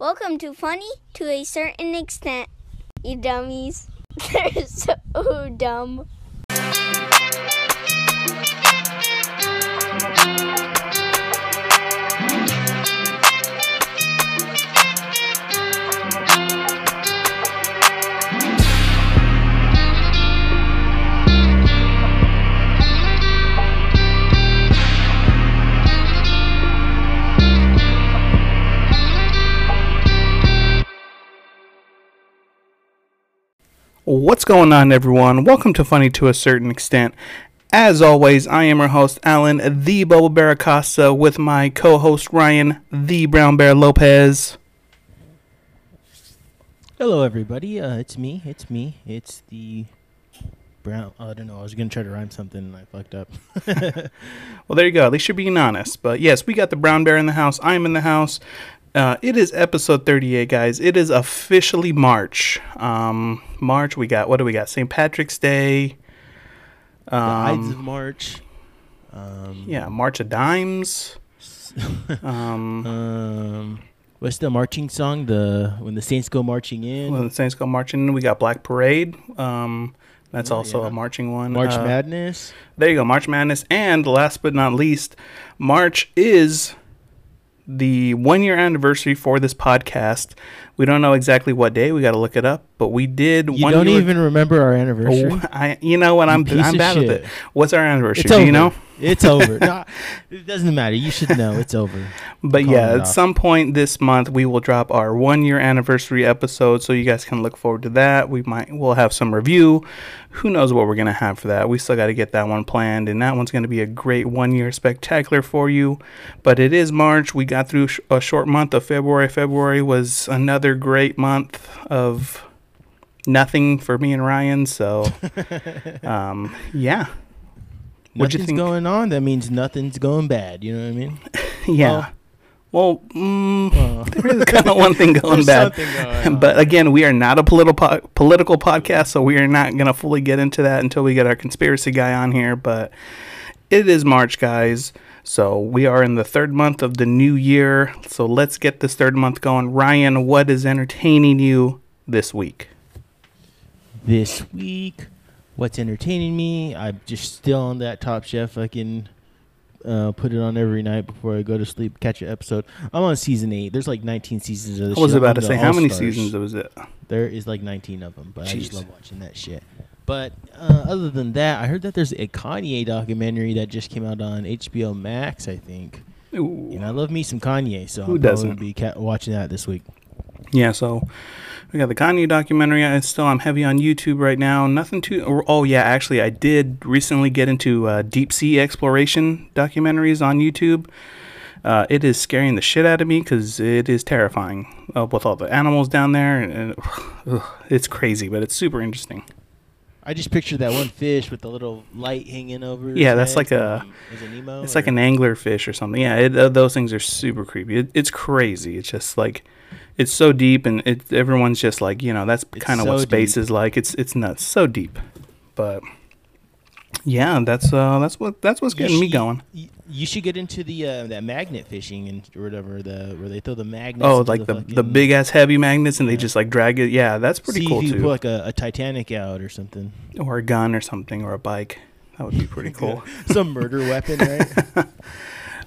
Welcome to Funny to a certain extent, you dummies. They're so dumb. What's going on, everyone? Welcome to Funny to a Certain Extent. As always, I am your host, Allan, the Bubble Bear Acosta, with my co host, Ryan, the Brown Bear Lopez. Hello, everybody. Uh, it's me. It's me. It's the brown. I don't know. I was gonna try to rhyme something and I fucked up. Well, there you go. At least you're being honest. But yes, we got the Brown Bear in the house. I'm in the house. Uh, it is episode 38, guys. It is officially March. Um, March, we got, what do we got? St. Patrick's Day. the Ides of Um, March. Um, yeah, March of Dimes. Um, Um, what's the marching song? The when the Saints go marching in. when the Saints go marching in, we got Black Parade. Um, that's Oh, also yeah. a marching one. March Uh, Madness. There you go, March Madness. And last but not least, March is the one year anniversary for this podcast. We don't know exactly what day. We got to look it up, but we did You one don't even remember our anniversary. Oh, I, you know what? I'm I'm bad with it. What's our anniversary? It's Do over. you know? It's over. no, it doesn't matter. You should know. It's over. But Calling yeah, at off. some point this month we will drop our one year anniversary episode, so you guys can look forward to that. We might we'll have some review. Who knows what we're gonna have for that? We still got to get that one planned, and that one's gonna be a great one year spectacular for you. But it is March. We got through sh- a short month of February. February was another great month of nothing for me and Ryan. So, um, yeah, What'd you think? going on. That means nothing's going bad. You know what I mean? yeah. Well, mm, Well, there is kind of one thing going bad. going. But again, we are not a political po- political podcast, so we are not going to fully get into that until we get our conspiracy guy on here. But it is March, guys. So we are in the third month of the new year. So let's get this third month going. Ryan, what is entertaining you this week? this week. What's entertaining me? I'm just still on that Top Chef. I can uh, put it on every night before I go to sleep. Catch an episode. I'm on season eight. There's like 19 seasons of this. I was. I'm about to say, how many seasons was it? There is like 19 of them, but I just love watching that shit. But uh, other than that, I heard that there's a Kanye documentary that just came out on HBO Max. I think. Ooh. And I love me some Kanye, so Who I'll doesn't? be ca- watching that this week. Yeah, so we got the Kanye documentary. I still I'm heavy on YouTube right now. Nothing too. Or, oh yeah, actually I did recently get into uh, deep sea exploration documentaries on YouTube. Uh, it is scaring the shit out of me because it is terrifying uh, with all the animals down there, and, and it's crazy, but it's super interesting. I just pictured that one fish with the little light hanging over. Yeah, that's head like a- Is it Nemo? It's like or- an anglerfish or something. Yeah, it, uh, those things are super creepy. It, it's crazy. It's just like it's so deep, and it everyone's just like you know that's kind of what space deep. is like. It's it's nuts, so deep. But yeah, that's uh that's what that's what's getting me going. You, you should get into the uh, that magnet fishing and or whatever the where they throw the magnets. Oh, like the the fucking- big ass heavy magnets, and they Yeah. just like drag it. Yeah, that's pretty See cool if you too. put like a, a Titanic out or something. or a gun or something, or a bike. That would be pretty cool. Some murder weapon, right?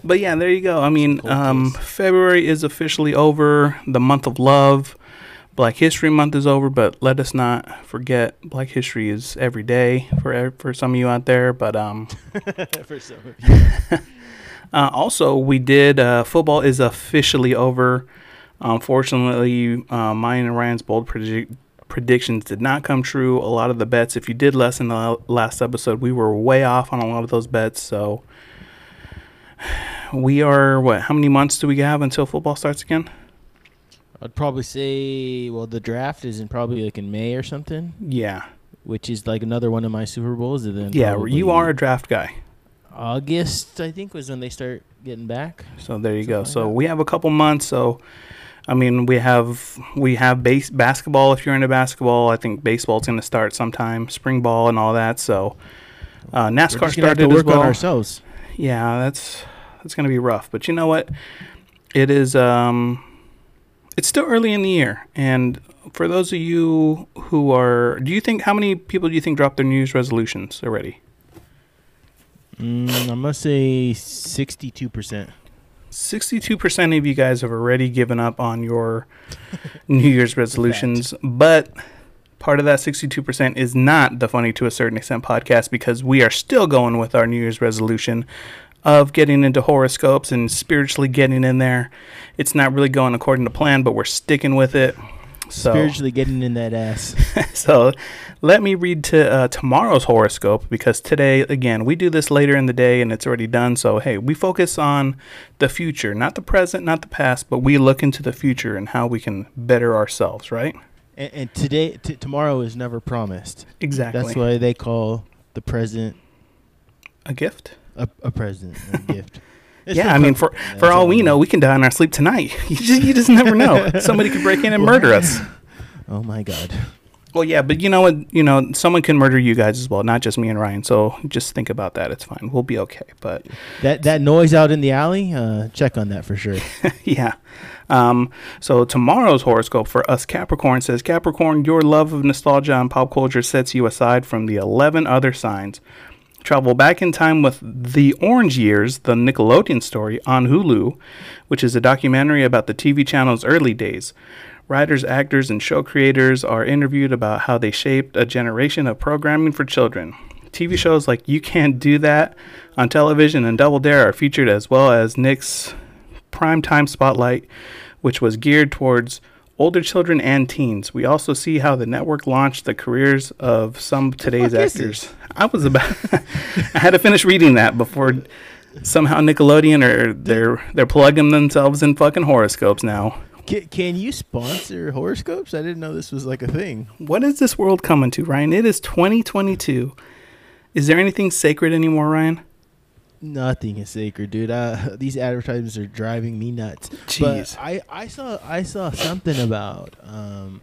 But yeah, there you go. I mean, um. February is officially over. The month of love, Black History Month is over. But let us not forget, Black History is every day for for some of you out there. But um, For some of you. uh, also we did uh, football is officially over. Unfortunately, uh, mine and Ryan's bold predi- predictions did not come true. A lot of the bets, if you did listen to the last episode, we were way off on a lot of those bets. So we are what? How many months do we have until football starts again? I'd probably say, well, the draft is in probably like in May or something, Yeah, which is like another one of my Super Bowls. And then yeah. probably You are a draft guy, August, I think, was when they start getting back. so there you go. So we have a couple months. So. I mean, we have we have base basketball. If you're into basketball, I think baseball's going to start sometime. Spring ball and all that. So uh, We're NASCAR just gonna have started to as work well. on ourselves. Yeah, that's that's gonna be rough. But you know what? It is. Um, it's still early in the year, and for those of you who are, do you think how many people do you think dropped their New Year's resolutions already? Mm, I must say sixty-two percent. 62% of you guys have already given up on your New Year's resolutions, but part of that 62% is not the Funny to a Certain Extent podcast because we are still going with our New Year's resolution of getting into horoscopes and spiritually getting in there. It's not really going according to plan, but we're sticking with it. So, Spiritually getting in that ass. so let me read to uh, tomorrow's horoscope because today, again, we do this later in the day and it's already done. So, hey, we focus on the future, not the present, not the past, but we look into the future and how we can better ourselves, right? and, and today, t- tomorrow is never promised. Exactly. That's why they call the present a gift. A, a present, a gift. It's yeah, I mean, for perfect. for all we know, we can die in our sleep tonight. You just you just never know. Somebody could break in and murder us. Oh my god. Well, yeah, but you know what? You know, someone can murder you guys as well, not just me and Ryan. So just think about that. It's fine. We'll be okay. But That that noise out in the alley, uh, check on that for sure. yeah. Um, so tomorrow's horoscope for us Capricorn says Capricorn, your love of nostalgia and pop culture sets you aside from the 11 other signs. Travel back in time with The Orange Years, the Nickelodeon story on Hulu, which is a documentary about the TV channel's early days. Writers, actors, and show creators are interviewed about how they shaped a generation of programming for children. TV shows like You Can't Do That on television and Double Dare are featured as well as Nick's primetime spotlight, which was geared towards older children and teens. We also see how the network launched the careers of some today's actors. I was about I had to finish reading that before somehow Nickelodeon or they're they're plugging themselves in fucking horoscopes now. Can, can you sponsor horoscopes? I didn't know this was like a thing. What is this world coming to, Ryan? It is 2022. Is there anything sacred anymore, Ryan? Nothing is sacred, dude. Uh, these advertisements are driving me nuts. Jeez. But I, I saw I saw something about um,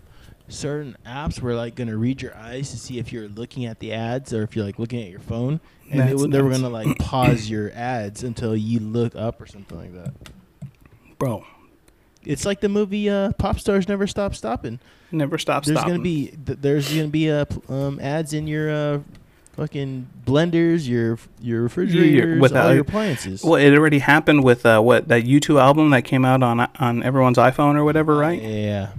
certain apps were like gonna read your eyes to see if you're looking at the ads or if you're like looking at your phone, and they, they were gonna like pause your ads until you look up or something like that. Bro, It's like the movie uh, "Pop Stars Never Stop Stopping." never stop There's stopping. gonna be th- there's gonna be uh, pl- um, ads in your uh, fucking blenders, your your refrigerators, all your appliances. Well, it already happened with uh, what that U2 album that came out on on everyone's iPhone or whatever, right? Yeah,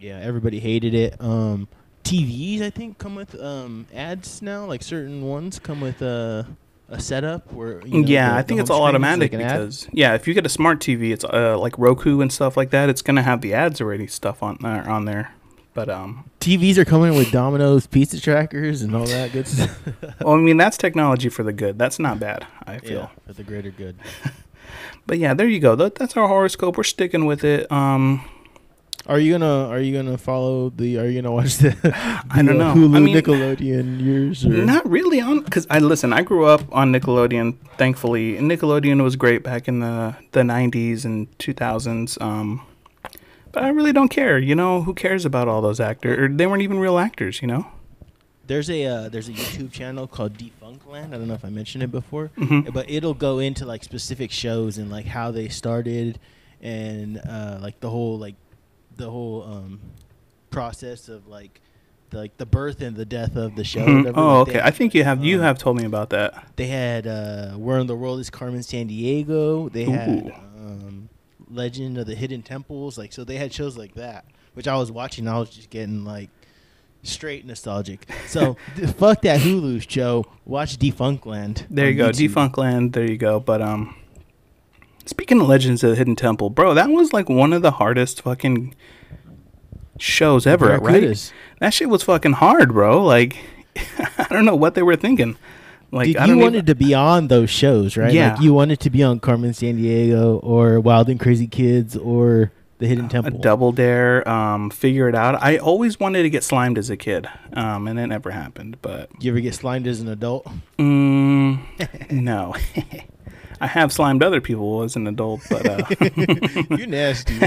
yeah. Everybody hated it. Um, TVs, I think, come with um, ads now. Like certain ones come with a a setup where. You know, yeah, the- I think it's all automatic like an ad. because yeah, if you get a smart TV, it's uh, like Roku and stuff like that. It's gonna have the ads already stuff on uh, on there. But um, TVs are coming with Domino's pizza trackers and all that good stuff. well, I mean that's technology for the good. That's not bad. I feel. yeah, for the greater good. But yeah, there you go. That, that's our horoscope. We're sticking with it. Um, Are you gonna Are you gonna follow the? Are you gonna watch the? I don't know. Hulu I mean- Nickelodeon years or Not really on because I listen. I grew up on Nickelodeon. Thankfully, and Nickelodeon was great back in the the '90s and 2000s. Um, but I really don't care. You know, who cares about all those actors? They weren't even real actors. You know. There's a uh, there's a YouTube channel called Defunctland. I don't know if I mentioned it before, Mhm. but it'll go into like specific shows and like how they started, and uh, like the whole like the whole um, process of like the, like the birth and the death of the show. Mhm. Oh, Like, okay. I think you have you um, have told me about that. They had uh, Where in the World is Carmen Sandiego. They had um, Legend of the Hidden Temples. Like so, they had shows like that, which I was watching. I was just getting like straight nostalgic. So fuck that Hulu show. Watch Defunctland. There you go, YouTube. Defunctland. There you go. But um, speaking of Legends of the Hidden Temple, bro, that was like one of the hardest fucking shows ever, right? That shit was fucking hard, bro. Like, I don't know what they were thinking. Like, Did I you wanted even, to be on those shows, right? Yeah. Like you wanted to be on Carmen Sandiego or Wild and Crazy Kids or The Hidden a Temple. double dare, um, figure it out. I always wanted to get slimed as a kid, um, and it never happened. But you ever get slimed as an adult? mm, no, I have slimed other people as an adult, but uh, you nasty.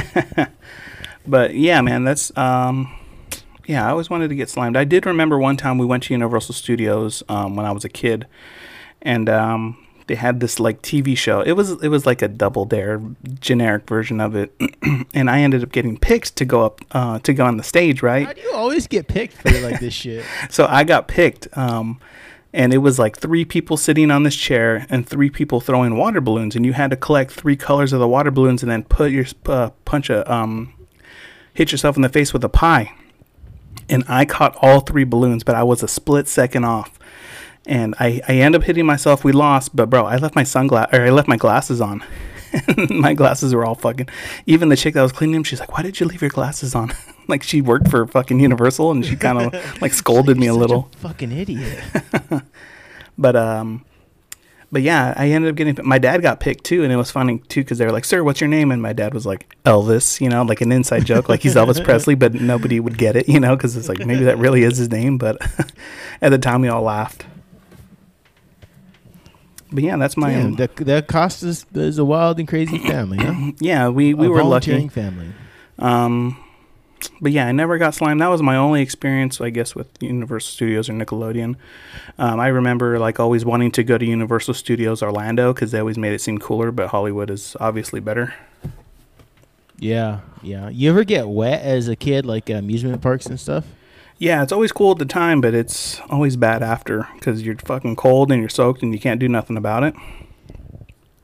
but yeah, man, that's um, yeah. I always wanted to get slimed. I did remember one time we went to Universal Studios um, when I was a kid, and um, they had this like TV show. It was it was like a double dare generic version of it, and I ended up getting picked to go up uh, to go on the stage, right? How do you always get picked for like this shit? So I got picked, um, and it was like three people sitting on this chair and three people throwing water balloons, and you had to collect three colors of the water balloons and then put your uh, punch a um, hit yourself in the face with a pie. And I caught all three balloons, but I was a split second off. And I, I end up hitting myself. We lost, but bro, I left my sunglass or I left my glasses on. my glasses were all fucking. Even the chick that was cleaning them, she's like, "Why did you leave your glasses on?" like she worked for fucking Universal, and she kind of like scolded me a little. fucking idiot. But um, but yeah, I ended up getting. My dad got picked too, and it was funny too because they were like, "Sir, what's your name?" And my dad was like, "Elvis," you know, like an inside joke, like he's Elvis Presley, but nobody would get it, you know, because it's like maybe that really is his name. But at the time, we all laughed. But yeah, that's my Damn, the the cost is, is a wild and crazy family, huh? yeah. We we A were volunteering lucky. family. Um, but yeah, I never got slimed. That was my only experience, I guess, with Universal Studios or Nickelodeon. Um, I remember like always wanting to go to Universal Studios Orlando because they always made it seem cooler, but Hollywood is obviously better. Yeah, yeah. You ever get wet as a kid, like amusement parks and stuff? Yeah, it's always cool at the time, but it's always bad after because you're fucking cold and you're soaked and you can't do nothing about it.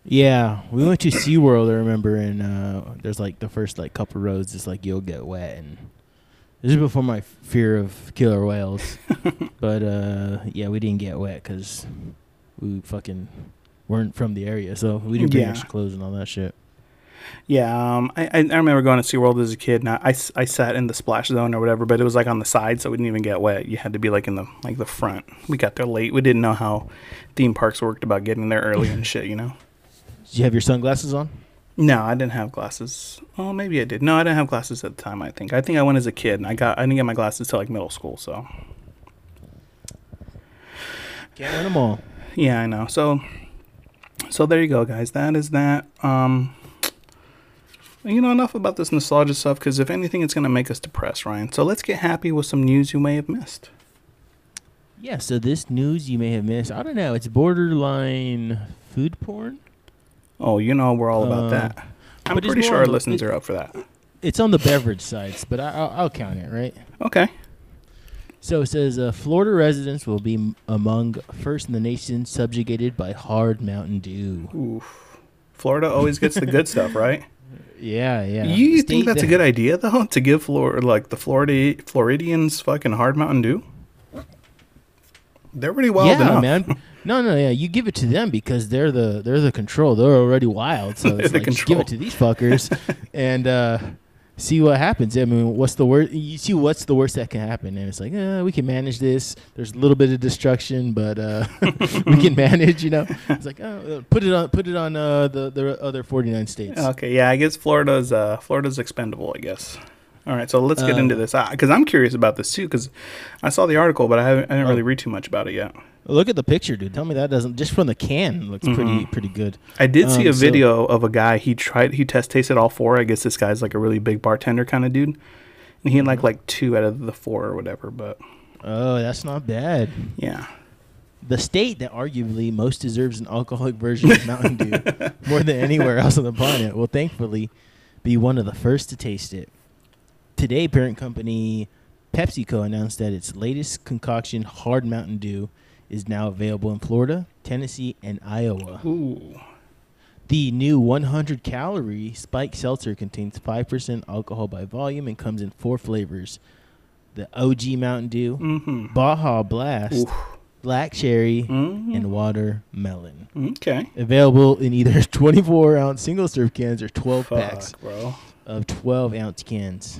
Yeah, we went to SeaWorld, I remember, and uh, there's like the first like couple roads, it's like you'll get wet, and this is before my fear of killer whales. but uh, yeah, we didn't get wet because we fucking weren't from the area, so we didn't bring Yeah. extra clothes and all that shit. Yeah, um, I, I remember going to SeaWorld as a kid. And I, I sat in the splash zone or whatever, but it was like on the side, so we didn't even get wet. You had to be like in the like the front. We got there late. We didn't know how theme parks worked about getting there early and shit. You know. Did you have your sunglasses on? No, I didn't have glasses. Oh, maybe I did. No, I didn't have glasses at the time. I think. I think I went as a kid, and I got I didn't get my glasses till like middle school. So win them all. yeah, I know. So so there you go, guys. That is that. Um, you know enough about this nostalgia stuff because if anything, it's gonna make us depressed, Ryan. So let's get happy with some news you may have missed. Yeah, so this news you may have missed, I don't know, it's borderline food porn. Oh, you know we're all about Uh, that. I'm pretty sure our the- listeners are up for that. It's on the beverage sites, but I, I'll, I'll count it, right? Okay. So it says uh, Florida residents will be m- among first in the nation subjugated by hard Mountain Dew. Oof. Florida always gets the good stuff, right? Yeah, yeah. You State think that's a good idea though to give Flor- like the Florida Floridians fucking hard Mountain Dew? They're pretty wild yeah, enough. man. No, no, yeah. You give it to them because they're the they're the control. They're already wild, so it's the like just give it to these fuckers and uh, see what happens. I mean, what's the worst? You see what's the worst that can happen, and it's like, uh, we can manage this. There's a little bit of destruction, but uh, we can manage. You know, it's like, oh, uh, put it on, put it on uh, the the other 49 states. Okay, yeah, I guess Florida's uh, Florida's expendable, I guess. All right, so let's get Uh, into this because I'm curious about this too because I saw the article, but I haven't I didn't Oh. really read too much about it yet. Look at the picture, dude. Tell me that doesn't just from the can looks pretty Mhm. pretty good. I did see Um, a so- video of a guy he tried he test tasted all four. I guess this guy's like a really big bartender kind of dude, and he had Mm-hmm. like like two out of the four or whatever. But Oh, that's not bad. yeah, The state that arguably most deserves an alcoholic version of Mountain Dew more than anywhere else on the planet will thankfully be one of the first to taste it. Today, parent company PepsiCo announced that its latest concoction, Hard Mountain Dew, is now available in Florida, Tennessee, and Iowa. ooh, The new 100 calorie spiked seltzer contains 5% alcohol by volume and comes in four flavors the OG Mountain Dew, mm-hmm. Baja Blast, Black Cherry, mm and Watermelon. Okay, Available in either 24 ounce single serve cans or 12 packs bro. of 12 ounce cans.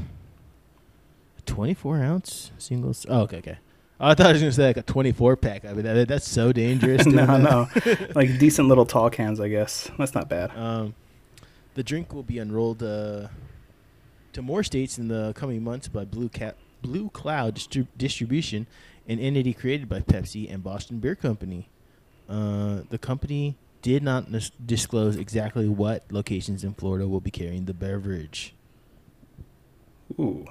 24 ounce singles. Oh, okay, okay. I thought I was gonna say like a 24 pack. I mean, that, that's so dangerous. no, that. no, like decent little tall cans, I guess. That's not bad. Um, the drink will be unrolled uh, to more states in the coming months by Blue Cat Blue Cloud Distri- Distribution, an entity created by Pepsi and Boston Beer Company. Uh, the company did not dis- disclose exactly what locations in Florida will be carrying the beverage. Ooh,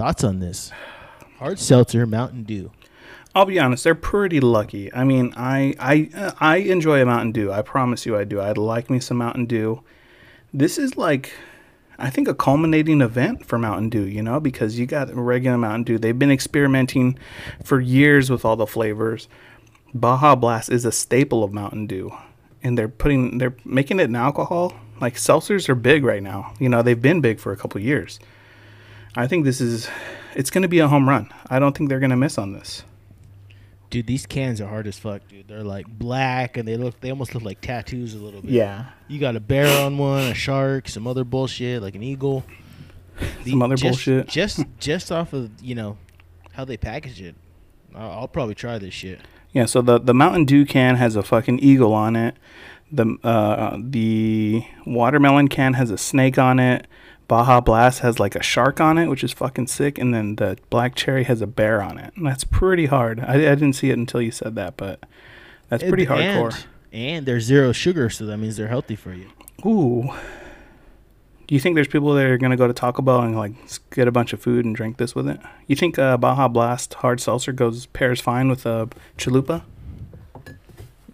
Thoughts on this? Hard seltzer, Mountain Dew. I'll be honest, they're pretty lucky. I mean, I I I enjoy a Mountain Dew. I promise you, I do. I'd like me some Mountain Dew. This is like, I think, a culminating event for Mountain Dew. You know, because you got regular Mountain Dew. They've been experimenting for years with all the flavors. Baja Blast is a staple of Mountain Dew, and they're putting they're making it an alcohol. Like seltzers are big right now. You know, they've been big for a couple years. I think this is, it's going to be a home run. I don't think they're going to miss on this. Dude, these cans are hard as fuck, dude. They're like black and they look they almost look like tattoos a little bit. Yeah. You got a bear on one, a shark, some other bullshit, like an eagle. Some other just, bullshit. Just just off of, you know, how they package it. I'll, I'll probably try this shit. Yeah, so the the Mountain Dew can has a fucking eagle on it. The uh the watermelon can has a snake on it. Baja Blast has like a shark on it, which is fucking sick, and then the black cherry has a bear on it. And that's pretty hard. I, I didn't see it until you said that, but that's pretty And- hardcore. And they're zero sugar, so that means they're healthy for you. Ooh. Do you think there's people that are gonna go to Taco Bell and like get a bunch of food and drink this with it? You think uh, Baja Blast hard seltzer goes pairs fine with a uh, chalupa?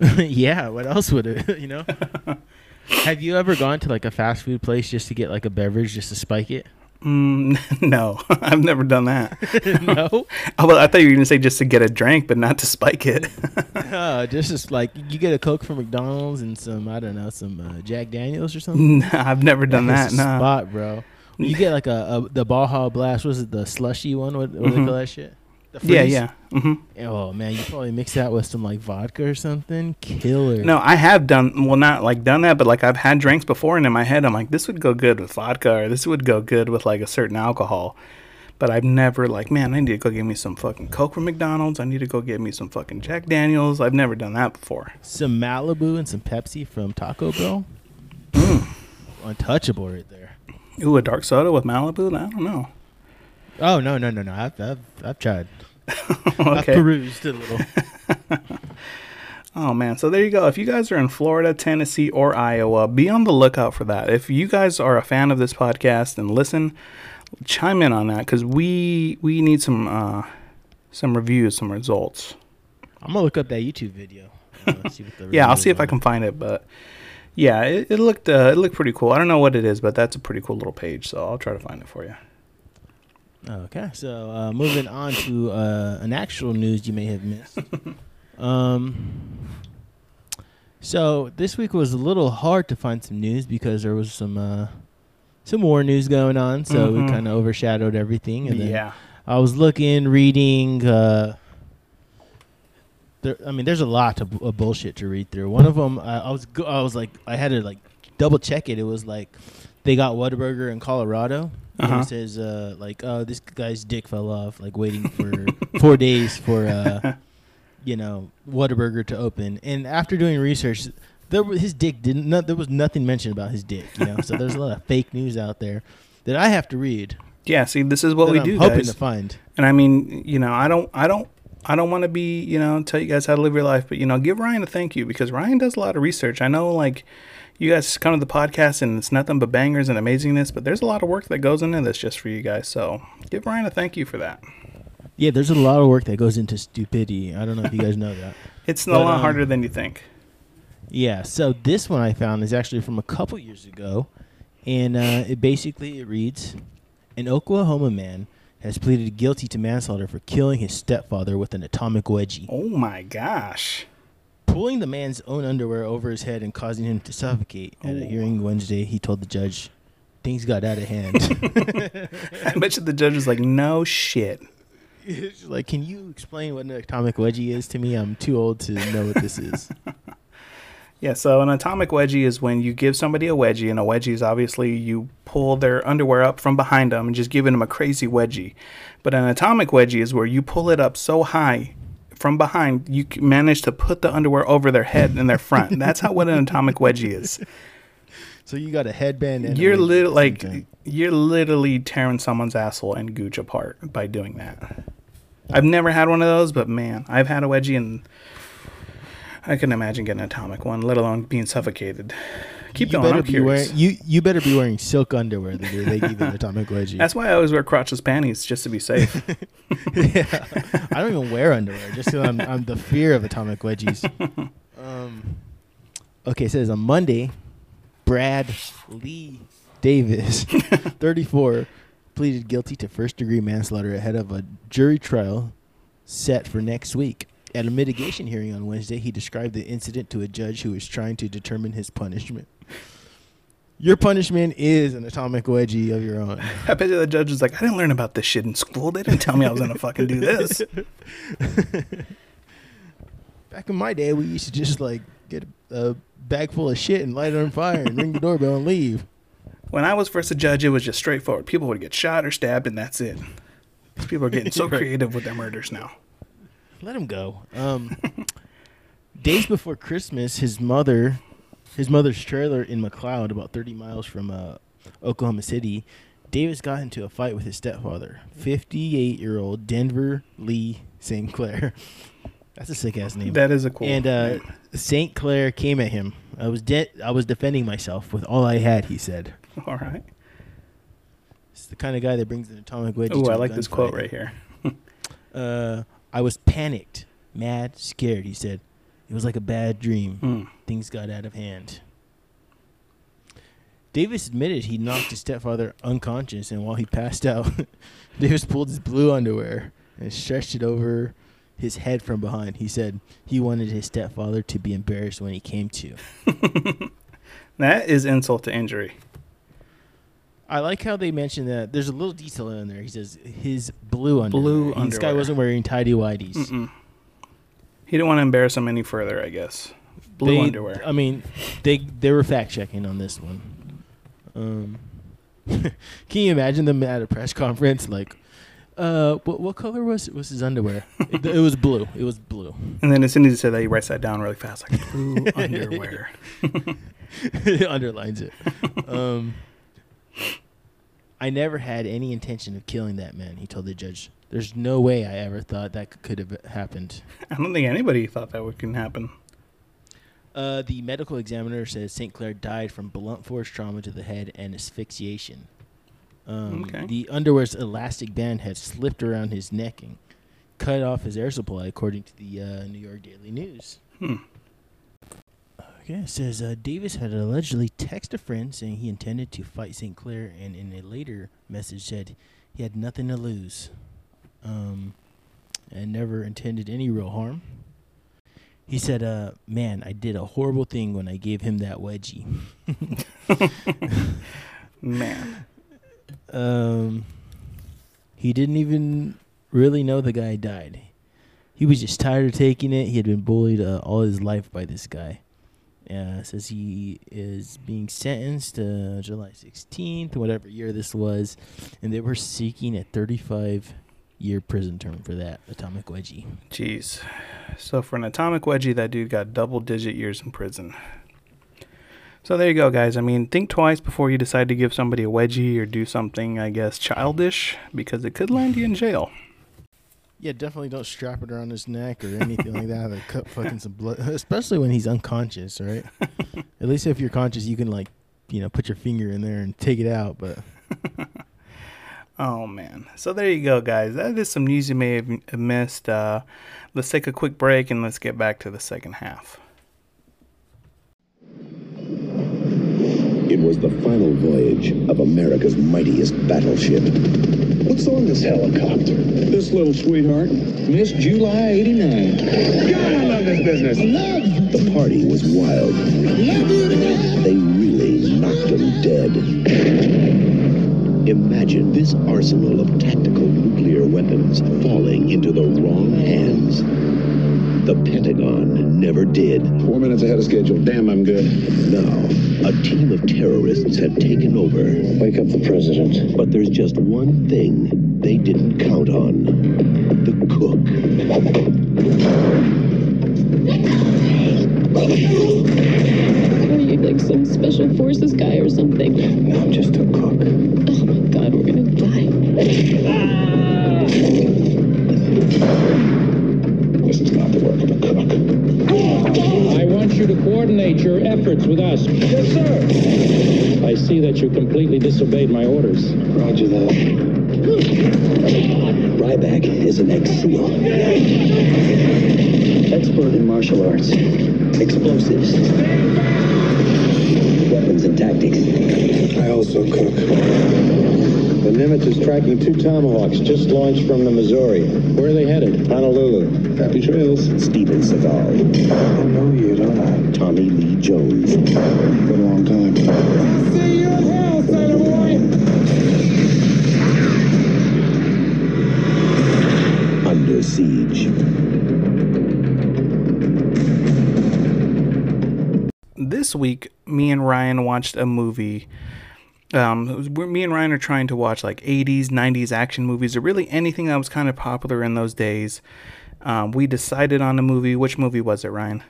yeah, what else would it, you know? Have you ever gone to like a fast food place just to get like a beverage just to spike it? Mm, no, I've never done that. no. Oh, well, I thought you were gonna say just to get a drink, but not to spike it. Uh, just as like you get a Coke from McDonald's and some I don't know some uh, Jack Daniels or something. no, I've never done that. No. spot, bro. You get like a, a the Baja Blast. Was it the slushy one? What, what do they call that shit? The Yeah, freeze? yeah. hmm Oh man, you probably mix that with some like vodka or something. Killer. No, I have done well, not like done that, but like I've had drinks before, and in my head, I'm like, this would go good with vodka, or this would go good with like a certain alcohol. But I've never like, man, I need to go get me some fucking Coke from McDonald's. I need to go get me some fucking Jack Daniels. I've never done that before. Some Malibu and some Pepsi from Taco Bell. Mm. Untouchable right there. Ooh, a dark soda with Malibu? I don't know. Oh no no no no! I've I've, I've tried. Okay. perused a little. Oh man, so there you go. If you guys are in Florida, Tennessee, or Iowa, be on the lookout for that. If you guys are a fan of this podcast and listen, chime in on that because we we need some uh, some reviews, some results. I'm gonna look up that YouTube video. Uh, see what the Yeah, I'll see if I can find it, but yeah, it, it looked uh, it looked pretty cool. I don't know what it is, but that's a pretty cool little page. So I'll try to find it for you. Okay, so uh, moving on to uh, an actual news you may have missed. um, so this week was a little hard to find some news because there was some uh, some war news going on, so Mhm. it kind of overshadowed everything. And then Yeah, I was looking, reading. Uh, there, I mean, there's a lot of, of bullshit to read through. One of them, I, I was, go- I was like, I had to like double check it. It was like they got Whataburger in Colorado. And Uh-huh. it says uh, like, oh, this guy's dick fell off, like waiting for four days for uh, you know Whataburger to open. And after doing research, there was, his dick didn't. No, there was nothing mentioned about his dick. You know, so there's a lot of fake news out there that I have to read. yeah. See, this is what we I'm do, hoping guys. to find. And I mean, you know, I don't, I don't, I don't want to be, you know, tell you guys how to live your life, but you know, give Ryan a thank you because Ryan does a lot of research. I know, like, you guys come to the podcast and it's nothing but bangers and amazingness, but there's a lot of work that goes into this just for you guys. So give Ryan a thank you for that. Yeah, there's a lot of work that goes into stupidity. I don't know if you guys know that. It's a lot um, harder than you think. Yeah, so this one I found is actually from a couple years ago, and uh, it basically it reads: An Oklahoma man has pleaded guilty to manslaughter for killing his stepfather with an atomic wedgie, Oh my gosh. Pulling the man's own underwear over his head and causing him to suffocate. At a hearing Wednesday, he told the judge, "Things got out of hand." I bet you the judge was like, no shit. Like, can you explain what an atomic wedgie is to me? I'm too old to know what this is. Yeah, so an atomic wedgie is when you give somebody a wedgie, and a wedgie is obviously you pull their underwear up from behind them and just giving them a crazy wedgie. But an atomic wedgie is where you pull it up so high from behind, you manage to put the underwear over their head and their front. That's how what an atomic wedgie is. So you got a headband and You're wedgie lit- like you're literally tearing someone's asshole and gooch apart by doing that. I've never had one of those, but man, I've had a wedgie and I couldn't imagine getting an atomic one, let alone being suffocated. Keep you going. better I'm be curious. wearing you you better be wearing silk underwear day they give you atomic wedgie. That's why I always wear crotchless panties just to be safe. yeah. I don't even wear underwear just because I'm, I'm the fear of atomic wedgies. Um, okay, it says on Monday, Brad Lee Davis, 34, pleaded guilty to first degree manslaughter ahead of a jury trial set for next week. At a mitigation hearing on Wednesday, he described the incident to a judge who was trying to determine his punishment. Your punishment is an atomic wedgie of your own. I bet you the judge was like, I didn't learn about this shit in school. They didn't tell me I was gonna fucking do this. Back in my day, we used to just like get a, bag full of shit and light it on fire and ring the doorbell and leave. When I was first a judge, it was just straightforward. People would get shot or stabbed, and that's it. These people are getting so Right. creative with their murders now. Let him go. Um, days before Christmas, his mother, his mother's trailer in McLoud, about 30 miles from uh, Oklahoma City, Davis got into a fight with his stepfather, 58 year old Denver Lee St. Clair. That's a sick ass name. That is a cool. and uh. St. Clair came at him. I was de- I was defending myself with all I had. He said, all right. "It's the kind of guy that brings an atomic wedge." To I like this quote gunfight." right here. Uh, I was panicked, mad, scared. He said, "It was like a bad dream. Mm. Things got out of hand." Davis admitted he knocked his stepfather unconscious, and while he passed out, Davis pulled his blue underwear and stretched it over his head from behind. He said he wanted his stepfather to be embarrassed when he came to. That is insult to injury. I like how they mentioned that. There's a little detail in there. He says his blue underwear. Blue This guy wasn't wearing tidy whities. He didn't want to embarrass him any further, I guess. Blue They- underwear. I mean, they they were fact checking on this one. Um, can you imagine them at a press conference like, uh, what what color was was his underwear? it, it was blue. It was blue. and then as soon as he said that, he writes that down really fast, like blue underwear. it underlines it. Um, I never had any intention of killing that man. He told the judge. There's no way I ever thought that could have happened. I don't think anybody thought that would can happen. Uh, the medical examiner says St. Clair died from blunt force trauma to the head and asphyxiation. Um, Okay. The underwear's elastic band had slipped around his neck and cut off his air supply, according to the uh, New York Daily News. Hmm. Okay, it says uh, Davis had allegedly texted a friend saying he intended to fight St. Clair, and in a later message said he had nothing to lose, um, and never intended any real harm. He said, uh, "Man, I did a horrible thing when I gave him that wedgie." Man. Um, he didn't even really know the guy died. He was just tired of taking it. He had been bullied uh, all his life by this guy. Uh, says he is being sentenced uh, July 16th, whatever year this was, and they were seeking a 35 year prison term for that atomic wedgie. Jeez. So for an atomic wedgie, that dude got double digit years in prison. So there you go, guys. I mean, think twice before you decide to give somebody a wedgie or do something, I guess, childish, because it could land you in jail. Yeah, definitely don't strap it around his neck or anything like that. Or cut fucking some blood, especially when he's unconscious, right? At least if you're conscious, you can like, you know, put your finger in there and take it out. But Oh man. So there you go, guys. That is some news you may have have missed. Uh, let's take a quick break and let's get back to the second half. It was the final voyage of America's mightiest battleship. What's on this helicopter? This little sweetheart, Miss July 89. God, I love this business. The party was wild. They really knocked them dead. Imagine this arsenal of tactical nuclear weapons falling into the wrong hands. The Pentagon never did. Four minutes ahead of schedule. Damn, I'm good. Now, a team of terrorists have taken over. Wake up the president. But there's just one thing they didn't count on. The cook. Are you like some special forces guy or something? No, I'm just a cook. Your efforts efforts with us. Yes, sir. I see that you completely disobeyed my orders. Roger that. Ryback is an ex-SEAL. Expert in martial arts. Explosives. Weapons and tactics. I also cook. The Nimitz is tracking two Tomahawks just launched from the Missouri. Where are they headed? Honolulu. Happy trails. Steven Seagal. I know you, don't I? Tommy Lee Jones. Been a long time. See you in hell, son boy! Under Siege. this week, me and Ryan watched a movie. Um, we're- me and Ryan are trying to watch like 80s, 90s action movies, or really anything that was kind of popular in those days. Um, we decided on a movie. Which movie was it, Ryan?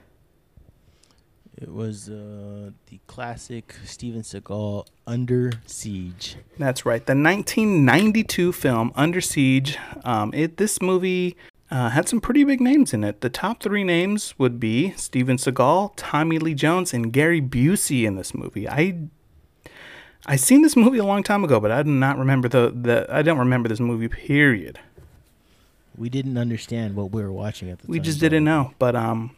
It was uh, the classic Steven Seagal Under Siege. That's right, the 1992 film Under Siege. Um, it this movie uh, had some pretty big names in it. The top three names would be Steven Seagal, Tommy Lee Jones, and Gary Busey in this movie. I I seen this movie a long time ago, but I do not remember the, the I don't remember this movie. Period. We didn't understand what we were watching at the We time. We just didn't know. But um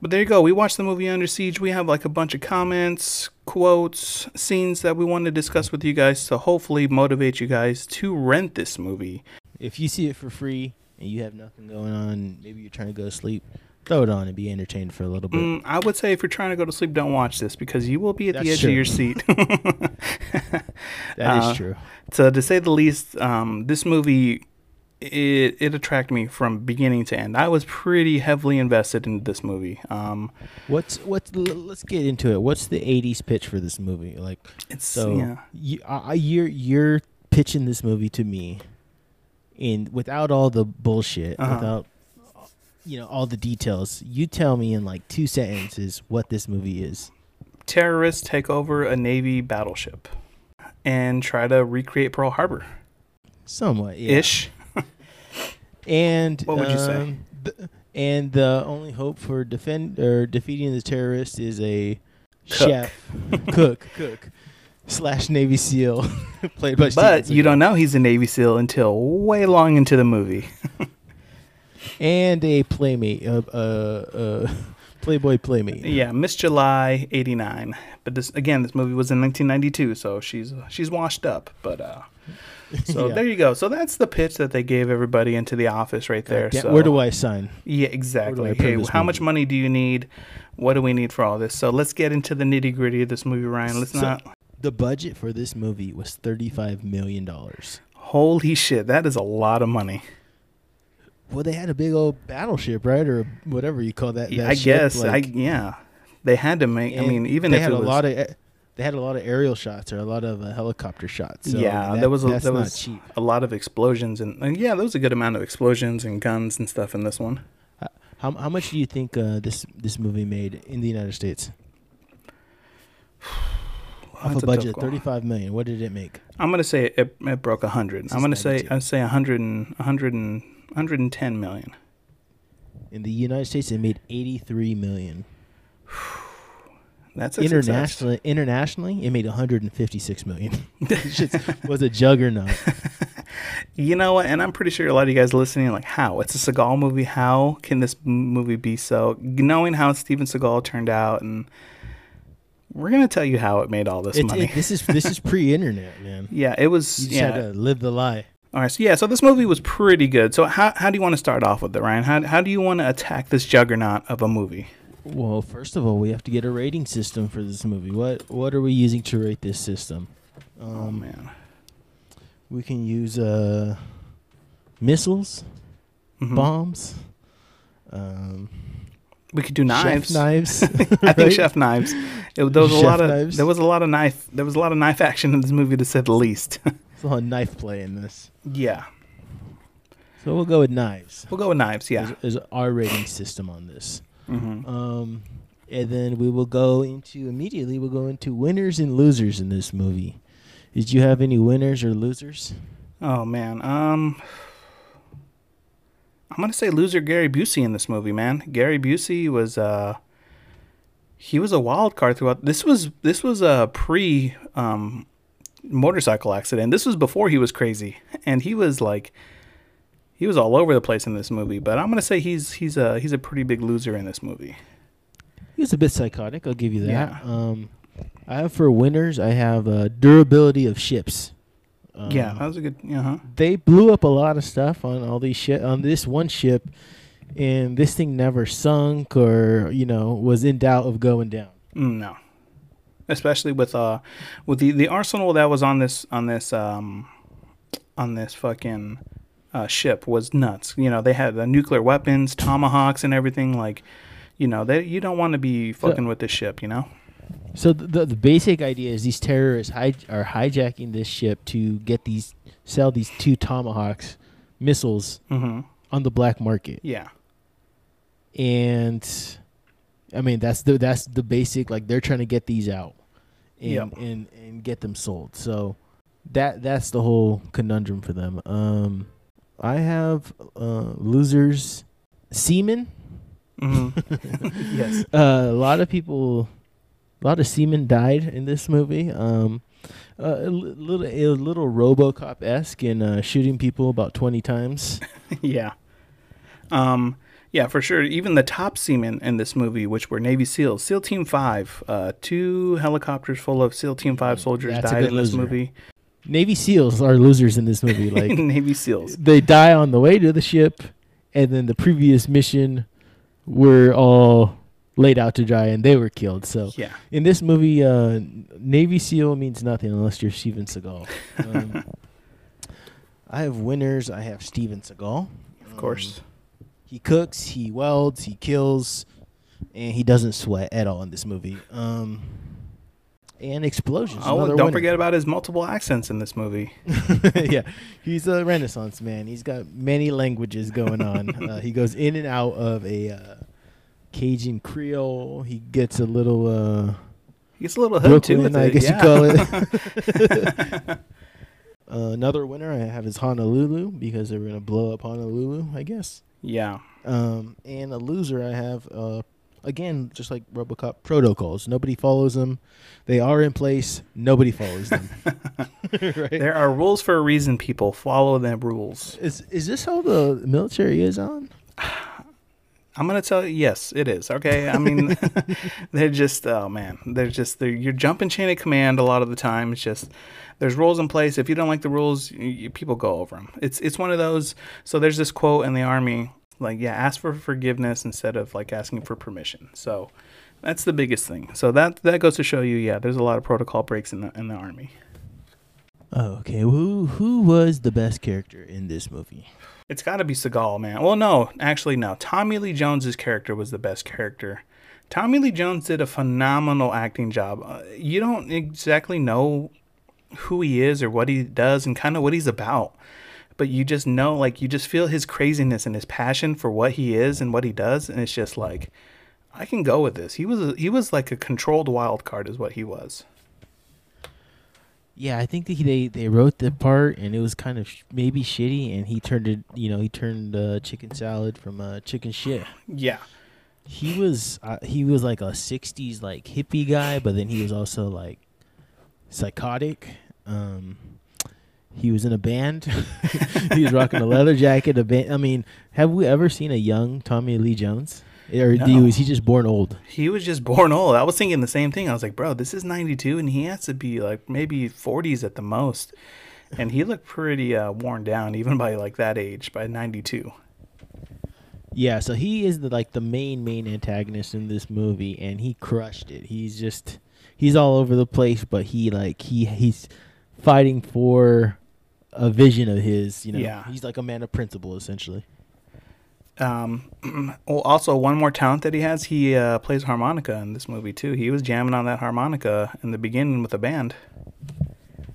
but there you go. We watched the movie Under Siege. We have like a bunch of comments, quotes, scenes that we want to discuss with you guys to hopefully motivate you guys to rent this movie. If you see it for free and you have nothing going on, maybe you're trying to go to sleep, throw it on and be entertained for a little bit. Mm, I would say if you're trying to go to sleep, don't watch this because you will be at the edge true. of your seat. That is uh, true. so to say the least, um, this movie it it attracted me from beginning to end. I was pretty heavily invested in this movie. Um, What's what's let's get into it. What's the '80s pitch for this movie? Like, it's so yeah. you, uh, you're you're pitching this movie to me, and without all the bullshit, Uh-huh. without you know all the details. You tell me in like two sentences what this movie is. terrorists take over a navy battleship and try to recreate Pearl Harbor Somewhat, yeah. ish. And What would you say? um, th- and the only hope for defend or defeating the terrorist is a Cook. chef, cook, cook, slash Navy SEAL, played by. But you don't know he's a Navy SEAL until way long into the movie. and a playmate, uh, uh, uh, Playboy playmate. Yeah, Miss July '89. But this again, this movie was in 1992, so she's she's washed up. But uh, so Yeah. there you go. So that's the pitch that they gave everybody into the office right there. Yeah, so Where do I sign? Yeah, exactly. Hey, how much money do you need? What do we need for all this? So let's get into the nitty gritty of this movie, Ryan. Let's So- not. The budget for this movie was thirty-five million dollars. Holy shit, that is a lot of money. Well, they had a big old battleship, right, or whatever you call that. that I ship, guess. like- I yeah. They had to make. I mean, even if they if had a was lot of. Eh, They had a lot of aerial shots or a lot of uh, helicopter shots. So yeah, that- there was a, that's there was cheap. a lot of explosions and, and yeah, there was a good amount of explosions and guns and stuff in this one. How how much do you think uh, this this movie made in the United States? Off a a budget of thirty-five million. What did it make? I'm gonna say it, it broke a hundred. I'm gonna say I'd say a hundred and a hundred and hundred and ten million. In the United States, it made eighty-three million. That's a success. Internationally, internationally, it made one hundred and fifty-six million. This shit was a juggernaut. You know what? And I'm pretty sure a lot of you guys listening, like, how? It's a Seagal movie. How can this movie be so? Knowing how Steven Seagal turned out, and we're gonna tell you how it made all this money. it- this is this is pre-internet, man. yeah, it was. You just yeah. had to live the lie. All right. So yeah. So this movie was pretty good. So how how do you want to start off with it, Ryan? How how do you want to attack this juggernaut of a movie? Well, first of all, we have to get a rating system for this movie. What what are we using to rate this system? Um, Oh man. We can use uh, missiles, Mhm. bombs, um, We could do knives. chef knives. I think chef knives. It, there was a lot of knives. there was a lot of knife there was a lot of knife action in this movie to say the least. There's a lot of knife play in this. yeah. So we'll go with knives. We'll go with knives. Yeah. There's, there's our rating system on this. Hmm Um, and then we will go into immediately. We'll go into winners and losers in this movie. Did you have any winners or losers? Oh man. Um. I'm gonna say loser Gary Busey in this movie, man. Gary Busey was uh he was a wild card throughout. This was this was a pre um, motorcycle accident. This was before he was crazy, and he was like he was all over the place in this movie. But I'm gonna say he's he's a he's a pretty big loser in this movie. He was a bit psychotic. I'll give you that. Yeah. Um, I have for winners. I have uh, durability of ships. Um, yeah, that was a good. Uh huh. they blew up a lot of stuff on all these shit on this one ship, and this thing never sunk or you know was in doubt of going down. Mm, No, especially with uh with the the arsenal that was on this on this um on this fucking uh, ship was nuts. You know, they had the nuclear weapons, tomahawks, and everything. Like, you know, they you don't want to be fucking with this ship. You know. So the, the the basic idea is these terrorists hij- are hijacking this ship to get these sell these two tomahawks missiles Mm-hmm. on the black market. Yeah. and I mean that's the that's the basic like they're trying to get these out and Yep. and and get them sold. So that that's the whole conundrum for them. Um, I have uh, losers seamen. Mm-hmm. yes. Uh, a lot of people, a lot of seamen died in this movie. Um, uh, a little a little RoboCop esque in uh, shooting people about twenty times. yeah. Um, yeah, for sure. Even the top seamen in this movie, which were Navy SEALs, SEAL Team Five, uh, two helicopters full of SEAL Team Five soldiers That's died in this loser. movie. Navy SEAls are losers in this movie. Like Navy SEAls. they die on the way to the ship, and then the previous mission were all laid out to dry, and they were killed. So Yeah. in this movie, uh, Navy SEAL means nothing unless you're Steven Seagal. Um, I have winners. I have Steven Seagal. Of course. He cooks, he welds, he kills, and he doesn't sweat at all in this movie. Um, and explosions. Oh, don't winner. forget about his multiple accents in this movie. yeah, he's a Renaissance man. He's got many languages going on. uh, he goes in and out of a uh, Cajun Creole. He gets a little uh, He's a little hood too. Brooklyn, With I it. guess yeah. you call it. uh, another winner I have is Honolulu because they were gonna blow up Honolulu, I guess. yeah. Um, and a loser I have uh, again, just like RoboCop protocols. Nobody follows them. They are in place. Nobody follows them. right? There are rules for a reason. People follow them rules. Is is this how the military is on? I'm gonna tell you, yes, it is. Okay, I mean, they're just, oh man, they're just, they're, you're jumping chain of command a lot of the time. It's just, there's rules in place. If you don't like the rules, you, you- people go over them. It's, it's one of those. So there's this quote in the army, like, yeah, ask for forgiveness instead of like asking for permission. So that's the biggest thing. So that that goes to show you, yeah, there's a lot of protocol breaks in the in the army. Oh, okay. Who who was the best character in this movie? It's got to be Seagal, man. Well, no, actually, no. Tommy Lee Jones's character was the best character. Tommy Lee Jones did a phenomenal acting job. Uh, you don't exactly know who he is or what he does and kind of what he's about, but you just know, like, you just feel his craziness and his passion for what he is and what he does, and it's just like, I can go with this. He was a, he was like a controlled wild card, is what he was. Yeah, I think that he, they they wrote the part and it was kind of sh- maybe shitty, and he turned it. You know, he turned uh, chicken salad from uh, chicken shit. Yeah, He was uh, he was like a '60s like hippie guy, but then he was also like psychotic. Um, he was in a band. he was rocking a leather jacket. A band. I mean, have we ever seen a young Tommy Lee Jones? Or you, No. is he just born old? he was just born old. I was thinking the same thing. I was like, bro, this is 92 and he has to be like maybe 40s at the most. And he looked pretty uh, worn down even by like that age, by 92. Yeah, so he is the like the main main antagonist in this movie, and he crushed it. He's just he's all over the place, but he like he he's fighting for a vision of his. You know, Yeah. he's like a man of principle essentially. Um, well, also, one more talent that he has, he uh, plays harmonica in this movie too. He was jamming on that harmonica in the beginning with the band.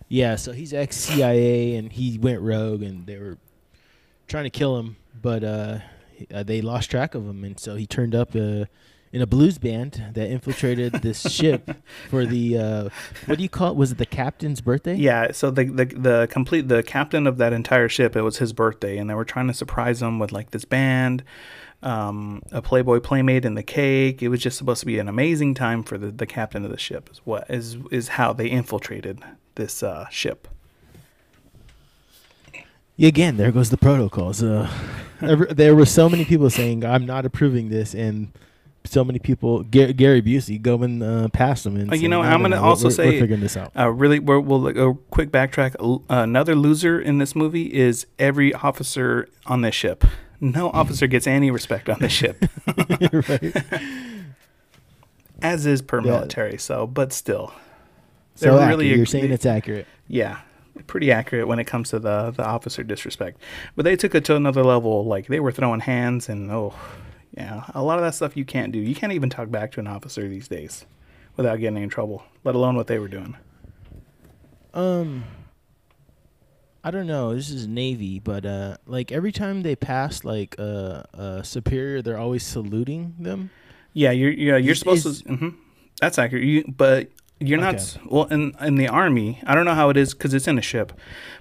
Yeah, so he's ex CIA, and he went rogue, and they were trying to kill him, but uh, uh, they lost track of him, and so he turned up uh, in a blues band that infiltrated this ship for the uh, what do you call it? Was it the captain's birthday? Yeah, so the, the the complete the captain of that entire ship, it was his birthday, and they were trying to surprise him with like this band, um, a Playboy playmate, and the cake. It was just supposed to be an amazing time for the, the captain of the ship. Is what is is how they infiltrated this uh, ship. Yeah, again, there goes the protocols. Uh, there were so many people saying, "I'm not approving this," and so many people, Gary, Gary Busey, going uh, past them and Uh, you know, I'm gonna no, also we're, say- we're figuring this out." Uh, really, we're, we'll a quick backtrack. Another loser in this movie is every officer on this ship. No officer gets any respect on this ship, right? as is per Yeah. military. So, but still, So accurate. really you're ag- saying it's accurate. yeah, pretty accurate when it comes to the the officer disrespect. But they took it to another level. Like they were throwing hands and oh, yeah, a lot of that stuff you can't do. You can't even talk back to an officer these days without getting in trouble. Let alone what they were doing. Um, I don't know. This is Navy, but uh, like every time they pass like uh, a superior, they're always saluting them. Yeah, you're yeah you're Is- supposed is- to. hmm That's accurate. You but you're not Okay. s- well in in the army. I don't know how it is because it's in a ship,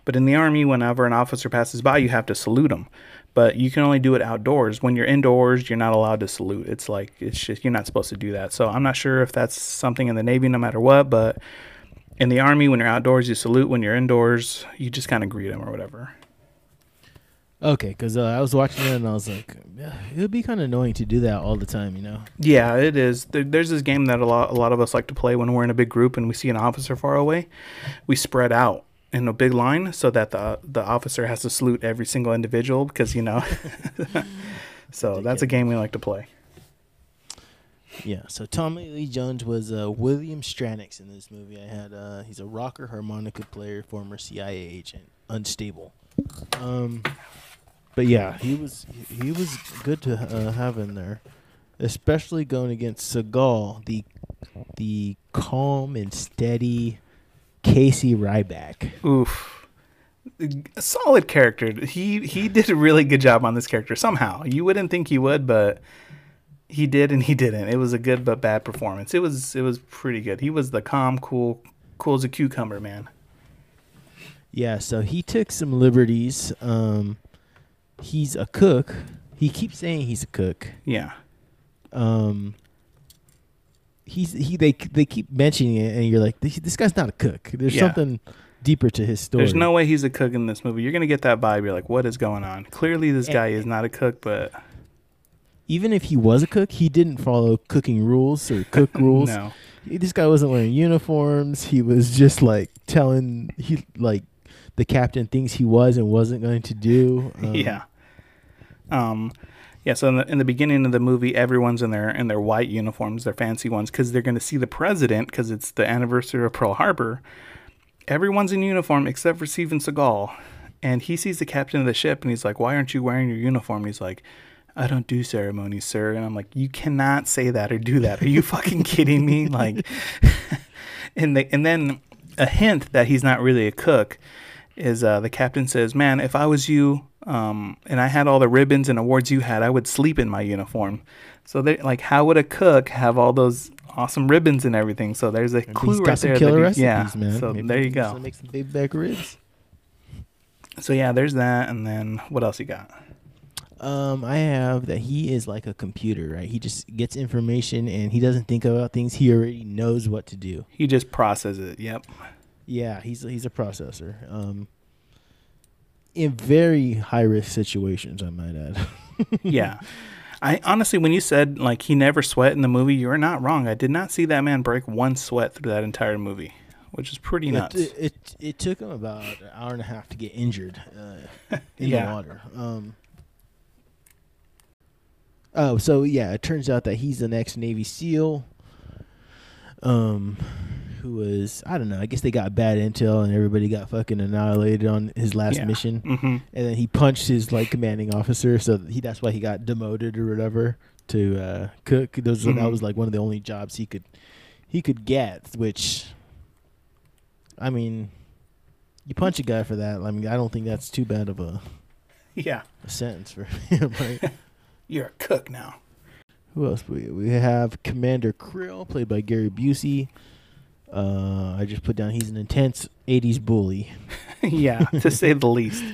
but in the army, whenever an officer passes by, you have to salute them. But you can only do it outdoors. When you're indoors, you're not allowed to salute. It's like it's just you're not supposed to do that. So I'm not sure if that's something in the Navy, no matter what. But in the army, when you're outdoors, you salute. When you're indoors, you just kind of greet them or whatever. Okay, because uh, I was watching it and I was like, yeah, it would be kind of annoying to do that all the time, you know? Yeah, it is. There, there's this game that a lot a lot of us like to play when we're in a big group and we see an officer far away. We spread out in a big line so that the the officer has to salute every single individual because you know. so that's a game we like to play. Yeah. So Tommy Lee Jones was uh, William Stranix in this movie. I had uh, he's a rocker harmonica player, former CIA agent, unstable. Um, but yeah, he was he was good to uh, have in there, especially going against Seagal, the the calm and steady Casey Ryback. Oof. A solid character. He he did a really good job on this character somehow. You wouldn't think he would, but he did and he didn't. It was a good but bad performance. It was it was pretty good. He was the calm, cool, cool as a cucumber man. Yeah, so he took some liberties. Um, he's a cook. He keeps saying he's a cook. Yeah. um he's he they they keep mentioning it and you're like this, this guy's not a cook there's Yeah. something deeper to his story There's no way he's a cook in this movie. You're gonna get that vibe. You're like, what is going on? Clearly, this Eh, guy is not a cook, but even if he was a cook he didn't follow cooking rules or cook rules no. This guy wasn't wearing uniforms he was just like telling he like the captain things he was and wasn't going to do um, yeah. Um, yeah. So in the, in the beginning of the movie, everyone's in their in their white uniforms, their fancy ones, because they're going to see the president because it's the anniversary of Pearl Harbor. Everyone's in uniform except for Steven Seagal, and he sees the captain of the ship, and he's like, "Why aren't you wearing your uniform?" And he's like. I don't do ceremonies, sir. And I'm like, you cannot say that or do that. Are you fucking kidding me? Like, and the, and then a hint that he's not really a cook is uh, the captain says, "Man, if I was you, um, and I had all the ribbons and awards you had, I would sleep in my uniform." So they like, how would a cook have all those awesome ribbons and everything? So there's a Maybe clue right there. killer recipes, yeah. man. So Maybe there you go. Make some big back ribs. So yeah, there's that, and then what else you got? Um, I have that he is like a computer, right? He just gets information and he doesn't think about things. He already knows what to do. He just processes it. Yep. Yeah, he's he's a processor. Um, in very high risk situations, I might add. yeah. I honestly, when you said like he never sweat in the movie, you're not wrong. I did not see that man break one sweat through that entire movie, which is pretty nuts. It, it it it took him about an hour and a half to get injured uh, in Yeah. the water. Um. Oh, so yeah, it turns out that he's the next Navy SEAL. Um, who was I don't know. I guess they got bad intel and everybody got fucking annihilated on his last Yeah. mission. hmm and then he punched his like commanding officer, so he that's why he got demoted or whatever to uh, cook. Those that Mhm. was like one of the only jobs he could he could get. Which, I mean, you punch a guy for that. I mean, I don't think that's too bad of a, Yeah. a sentence for him, right? You're a cook now. Who else? We we have Commander Krill, played by Gary Busey. Uh, I just put down he's an intense '80s bully. yeah, to say the least.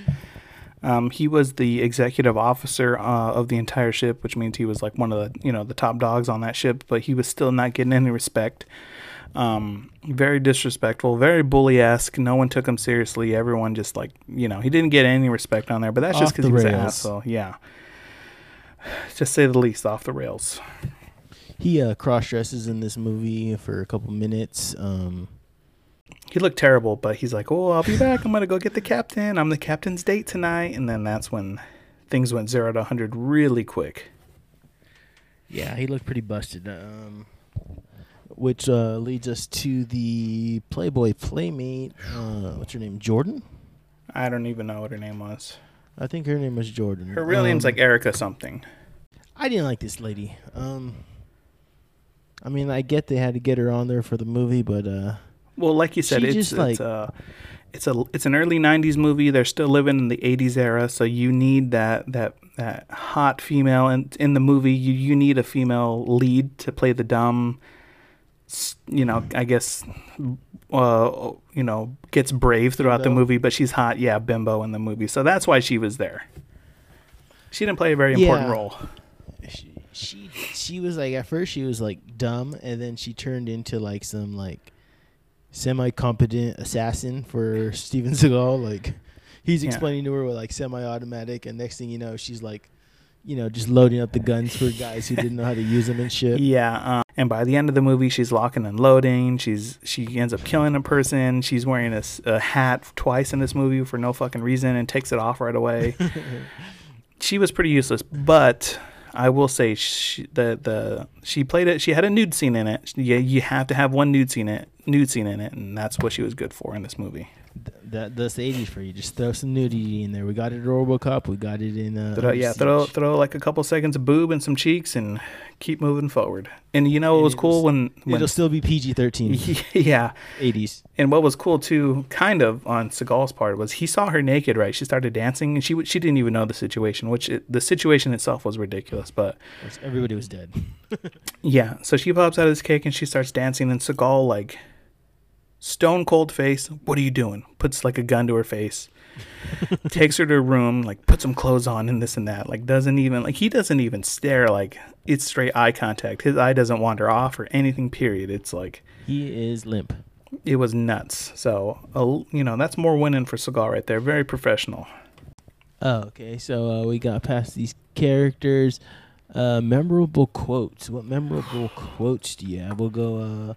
Um, he was the executive officer uh, of the entire ship, which means he was like one of the you know the top dogs on that ship. But he was still not getting any respect. Um, very disrespectful, very bully esque. No one took him seriously. Everyone just like you know he didn't get any respect on there. But that's just because he was an asshole. Yeah, just say the least. Off the rails. He uh, cross dresses in this movie for a couple minutes. Um, He looked terrible, but he's like, "Oh, I'll be back. I'm gonna go get the captain. I'm the captain's date tonight." And then that's when things went zero to hundred really quick. yeah, he looked pretty busted. Um, which uh, leads us to the Playboy playmate. Uh, what's her name? Jordan. I don't even know what her name was. I think her name was Jordan. Her real name's Um, like Erica something. I didn't like this lady. Um, I mean, I get they had to get her on there for the movie, but uh, Well, like you said, it's just, it's like- uh, it's a it's an early '90s movie. They're still living in the '80s era, so you need that that that hot female in in the movie. You you need a female lead to play the dumb. You know, I guess. Uh, you know, gets brave throughout the movie, but she's hot. Yeah, bimbo in the movie, so that's why she was there. She didn't play a very important Yeah. role. she, she she was like at first she was like dumb, and then she turned into like some like semi competent assassin for Steven Seagal. Like he's Yeah. explaining to her with like semi automatic, and next thing you know, she's like, you know, just loading up the guns for guys who didn't know how to use them and shit. Yeah, um, and by the end of the movie, she's locking and loading. She's she ends up killing a person. She's wearing a hat twice in this movie for no fucking reason and takes it off right away. she was pretty useless, but I will say she, the the she played it. She had a nude scene in it. Yeah, you have to have one nude scene in it, nude scene in it, and that's what she was good for in this movie. Th- that that's the '80s for you. Just throw some nudity in there. We got it in RoboCop. We got it in. Uh, Throw, yeah, throw throw like a couple seconds of boob and some cheeks and keep moving forward. And you know what And was cool when, when It'll still be PG-13. yeah. 80s. And what was cool too, kind of on Seagal's part, was he saw her naked. Right, she started dancing, and she she didn't even know the situation, which it, the situation itself was ridiculous. But Everybody was dead. yeah, so she pops out of this cake and she starts dancing, and Seagal like stone cold face. What are you doing? Puts like a gun to her face. takes her to her room, like puts some clothes on and this and that. Like doesn't even like he doesn't even stare. Like it's straight eye contact. His eye doesn't wander off or anything. Period. It's like He is limp. it was nuts. So, uh, you know, that's more winning for Seagal right there. Very professional. Oh, okay. So uh, we got past these characters. Uh, memorable quotes. What memorable quotes do you have? We'll go.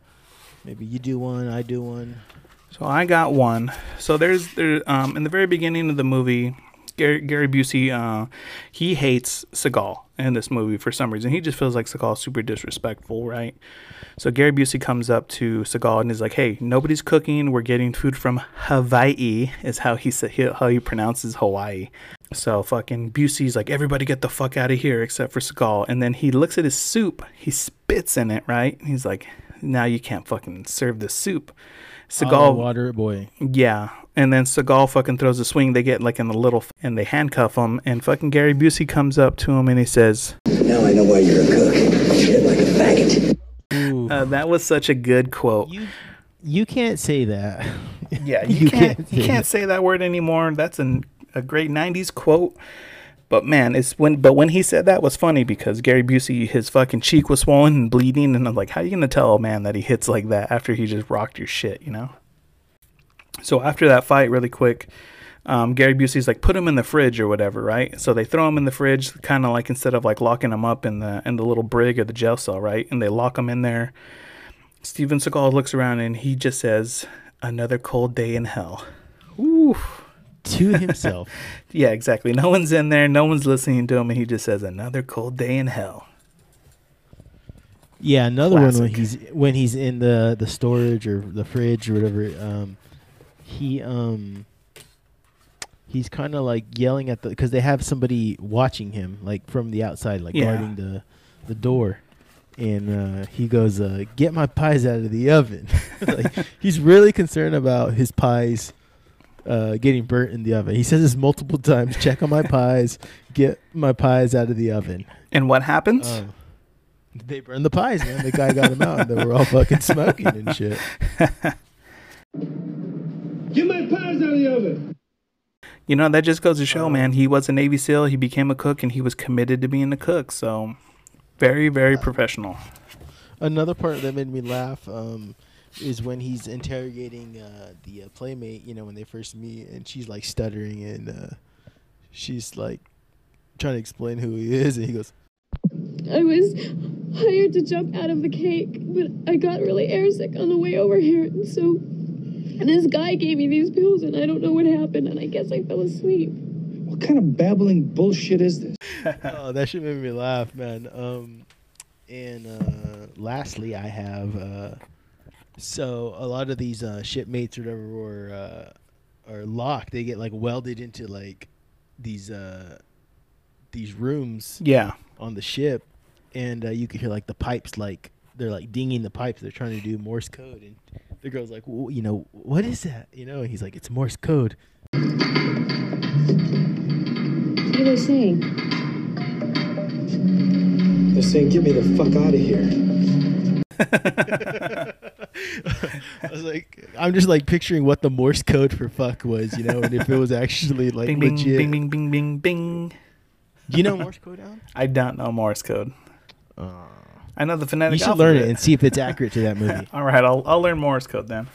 Maybe you do one. I do one. So I got one. So there's there um in the very beginning of the movie, Gary, Gary Busey uh he hates Seagal in this movie for some reason. He just feels like Seagal's super disrespectful, right? So Gary Busey comes up to Seagal and is like, "Hey, nobody's cooking. We're getting food from Hawaii." Is how he said how he pronounces Hawaii. So fucking Busey's like, "Everybody get the fuck out of here except for Seagal." And then he looks at his soup. He spits in it, right? He's like, "Now you can't fucking serve this soup." Seagal Seagal water boy. yeah, and then Seagal fucking throws a swing. They get like in the little and they handcuff him. And fucking Gary Busey comes up to him and he says, Now I know why you're a cook. Shit like a faggot. Uh, "That was such a good quote." you you can't say that. yeah, you, you can't, can't you say can't say that word anymore. That's an, a great '90s quote. But man, it's when but when he said that was funny because Gary Busey his fucking cheek was swollen and bleeding, and I'm like, how are you gonna tell a man that he hits like that after he just rocked your shit, you know? So after that fight, really quick, um, Gary Busey's like, put him in the fridge or whatever, right? So they throw him in the fridge, kind of like instead of like locking him up in the in the little brig or the jail cell, right? And they lock him in there. Steven Seagal looks around and he just says, "Another cold day in hell." Ooh. To himself. Yeah, exactly. No one's in there. No one's listening to him, and he just says, "Another cold day in hell." Yeah, another one when he's when he's in the the storage or the fridge or whatever. Um, he um he's kind of like yelling at the because they have somebody watching him like from the outside, like Yeah. guarding the the door. And uh, he goes, uh, "Get my pies out of the oven." like he's really concerned about his pies uh, getting burnt in the oven. He says this multiple times. Check on my pies. Get my pies out of the oven. And what happens? Um, They burned the pies, man. The guy got them out, and they were all fucking smoking and shit. Get my pies out of the oven. You know, that just goes to show, man. He was a Navy SEAL. He became a cook, and he was committed to being a cook. So, very, very professional. Another part that made me laugh um, is when he's interrogating uh, the uh, playmate. You know, when they first meet, and she's like stuttering, and uh, she's like trying to explain who he is, and he goes, I was hired to jump out of the cake, but I got really airsick on the way over here, and so and this guy gave me these pills, and I don't know what happened, and I guess I fell asleep. What kind of babbling bullshit is this? "Oh, that shit made me laugh, man." Um, and uh, lastly, I have uh, so a lot of these uh, shipmates or whatever were uh, are locked. They get like welded into like these uh, these rooms Yeah. on the ship, and uh, you could hear like the pipes like they're like dinging the pipes. They're trying to do Morse code, and the girl's like, "Wh- you know, what is that? You know, and he's like, it's Morse code. What are they saying? They're saying, get me the fuck out of here. I was like, I'm just like picturing what the Morse code for fuck was, you know, and if it was actually like Bing, bing, legit. bing, bing, bing, bing, bing. Do you know Morse code, Allan? I don't know Morse code. I know the phonetic You should learn it and see if it's accurate to that movie. All right, I'll I'll learn Morse code then.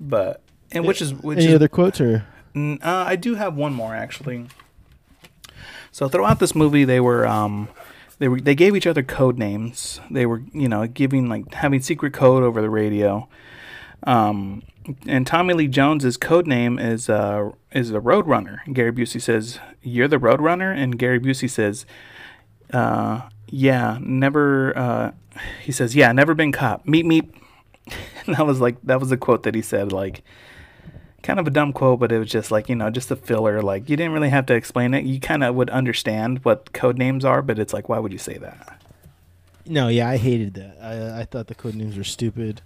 But and which is which Any is other quotes or? Uh, I do have one more actually. So throughout this movie, they were um, they were they gave each other code names. They were you know giving like having secret code over the radio. Um, and Tommy Lee Jones's code name is uh is the Roadrunner. Gary Busey says, "You're the Roadrunner," and Gary Busey says, uh, "Yeah, never." Uh, he says, "Yeah, never been caught. Meet meet." And that was like that was the quote that he said like kind of a dumb quote, but it was just like, you know, just a filler. Like, you didn't really have to explain it. You kind of would understand what code names are, but it's like, why would you say that? No, yeah, I hated that. I I thought the code names were stupid.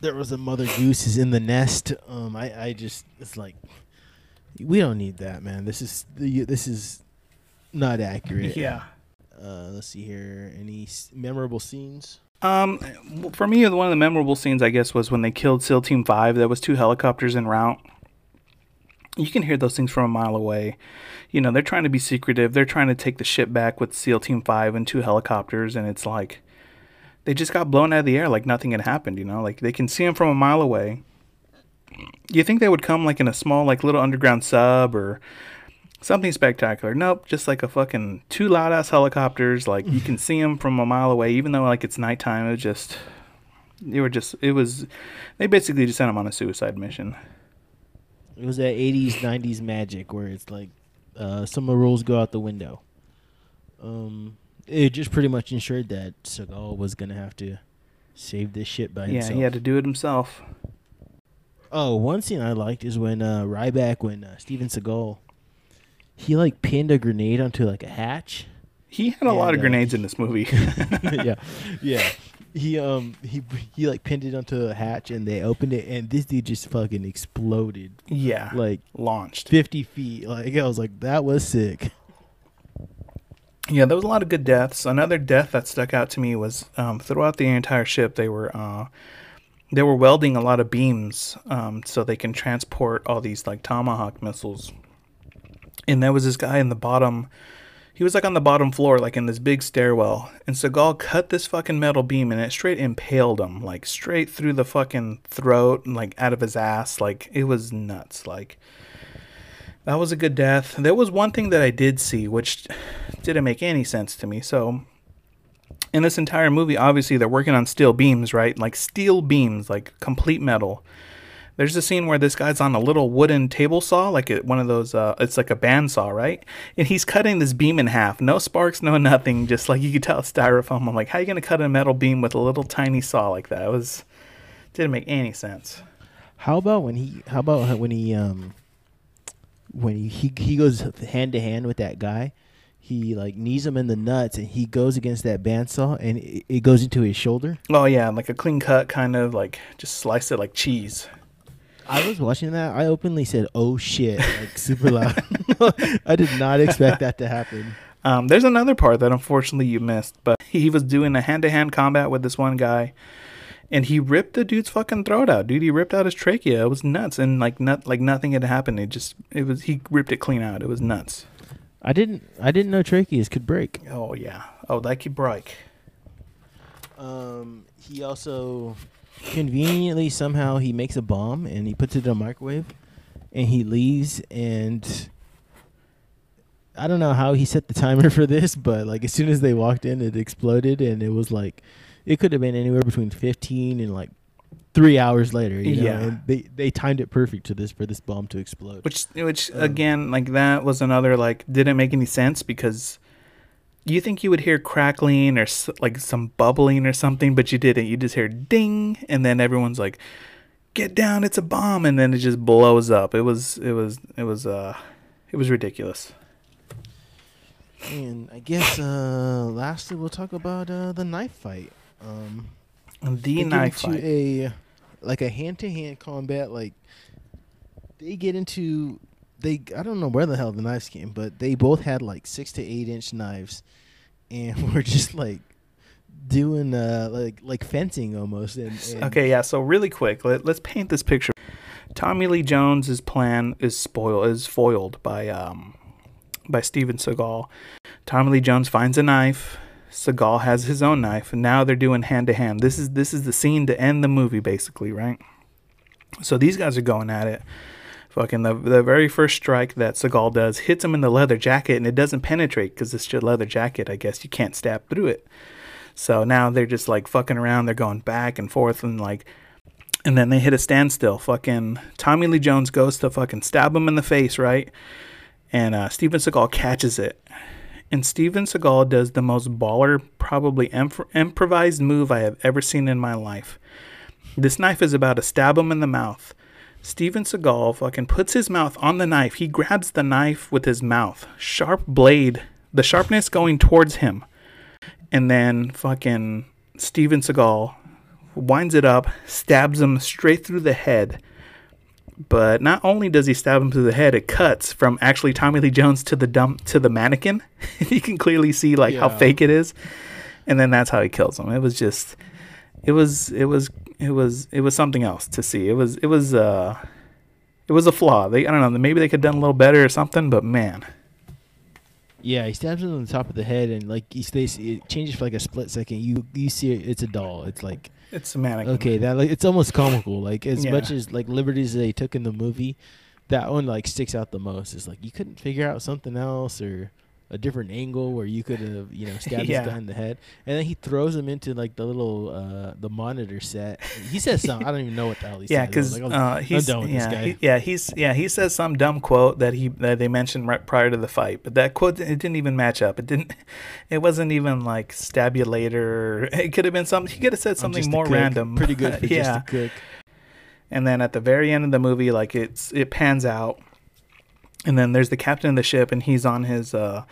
There was a mother goose is in the nest. Um, I I just it's like we don't need that, man. This is the this is not accurate. Yeah. Uh, let's see here. Any memorable scenes? Um, for me, one of the memorable scenes, I guess, was when they killed SEAL Team 5. There was two helicopters en route. You can hear those things from a mile away. You know, they're trying to be secretive. They're trying to take the ship back with SEAL Team 5 and two helicopters, and it's like they just got blown out of the air like nothing had happened, you know? Like they can see them from a mile away. You think they would come like in a small, like little underground sub or something spectacular. Nope, just like a fucking two loud ass helicopters. Like you can see them from a mile away, even though like it's nighttime. It was just, they were just, it was, they basically just sent them on a suicide mission. It was that '80s '90s magic where it's like uh, some of the rules go out the window. Um, it just pretty much ensured that Seagal was gonna have to save this shit by Yeah, himself. Yeah, he had to do it himself. Oh, one scene I liked is when uh, Ryback, when uh, Steven Seagal, he like pinned a grenade onto like a hatch. He had a lot of uh, grenades in this movie. yeah, yeah. He um he he like pinned it onto a hatch and they opened it and this dude just fucking exploded yeah, like launched. fifty feet. Like I was like that was sick. Yeah, there was a lot of good deaths. Another death that stuck out to me was um, throughout the entire ship they were uh, they were welding a lot of beams um, so they can transport all these like tomahawk missiles. And there was this guy in the bottom. He was like on the bottom floor, like in this big stairwell. And Seagal cut this fucking metal beam and it straight impaled him, like straight through the fucking throat and like out of his ass. Like it was nuts. Like that was a good death. There was one thing that I did see, which didn't make any sense to me. So, in this entire movie, obviously they're working on steel beams, right? Like steel beams, like complete metal. There's a scene where this guy's on a little wooden table saw, like it, one of those. Uh, it's like a bandsaw, right? And he's cutting this beam in half. No sparks, no nothing. Just like you could tell, styrofoam. I'm like, how are you gonna cut a metal beam with a little tiny saw like that? It was didn't make any sense. How about when he? How about when he um when he he, he goes hand to hand with that guy? He like knees him in the nuts and he goes against that bandsaw and it, it goes into his shoulder. Oh yeah, like a clean cut kind of like just slice it like cheese. I was watching that. I openly said, "Oh shit!" like super loud. I did not expect that to happen. Um, there's another part that unfortunately you missed, but he was doing a hand to hand combat with this one guy, and he ripped the dude's fucking throat out, dude. He ripped out his trachea. It was nuts, and like not like nothing had happened. It just it was he ripped it clean out. It was nuts. I didn't I didn't know tracheas could break. Oh yeah. Oh, like could break. Um, he also conveniently somehow he makes a bomb and he puts it in a microwave, and he leaves and. I don't know how he set the timer for this, but like as soon as they walked in, it exploded, and it was like, it could have been anywhere between fifteen and like three hours later. You know? Yeah. and they they timed it perfect to this for this bomb to explode. Which which Um, again like that was another like didn't make any sense because you think you would hear crackling or s- like some bubbling or something, but you didn't. You just hear ding, and then everyone's like, "Get down! It's a bomb!" And then it just blows up. It was it was it was uh it was ridiculous. And I guess uh lastly we'll talk about uh the knife fight. Um The knife fight. a like a hand to hand combat like they get into they I don't know where the hell the knives came, but they both had like six to eight inch knives and we're just like doing uh like like fencing almost and, and Okay, yeah. So really quick, let, let's paint this picture. Tommy Lee Jones's plan is spoiled is foiled by um by Steven Seagal. Tommy Lee Jones finds a knife. Seagal has his own knife, and now they're doing hand to hand. This is this is the scene to end the movie, basically, right? So these guys are going at it. Fucking the the very first strike that Seagal does hits him in the leather jacket, and it doesn't penetrate because it's just leather jacket. I guess you can't stab through it. So now they're just like fucking around. They're going back and forth and like, and then they hit a standstill. Fucking Tommy Lee Jones goes to fucking stab him in the face, right? And uh, Steven Seagal catches it. And Steven Seagal does the most baller, probably imp- improvised move I have ever seen in my life. This knife is about to stab him in the mouth. Steven Seagal fucking puts his mouth on the knife. He grabs the knife with his mouth, sharp blade, the sharpness going towards him and then fucking Steven Seagal winds it up, stabs him straight through the head. But not only does he stab him through the head, it cuts from actually Tommy Lee Jones to the dump to the mannequin. you can clearly see like how fake it is, and then that's how he kills him. It was just, it was, it was, it was, it was something else to see. It was, it was, uh, it was a flaw. They, I don't know, maybe they could have done a little better or something. But man, Yeah, he stabs him on the top of the head, and like he stays. It changes for like a split second. You you see it, it's a doll. It's like it's a mannequin. okay, that like it's almost comical. Like as Yeah. much as like liberties they took in the movie, that one like sticks out the most. It's like you couldn't figure out something else or a different angle where you could have you know stabbed Yeah. this guy in the head, and then he throws him into like the little uh the monitor set. He says something. I don't even know what the hell he Yeah, because like, uh, he's yeah, he- yeah he's yeah he says some dumb quote that he that they mentioned right prior to the fight, but that quote it didn't even match up. It didn't. It wasn't even like stab you later. It could have been something. He could have said something more random. Pretty good for yeah. just a cook. And then at the very end of the movie, like it's it pans out, and then there's the captain of the ship, and he's on his uh,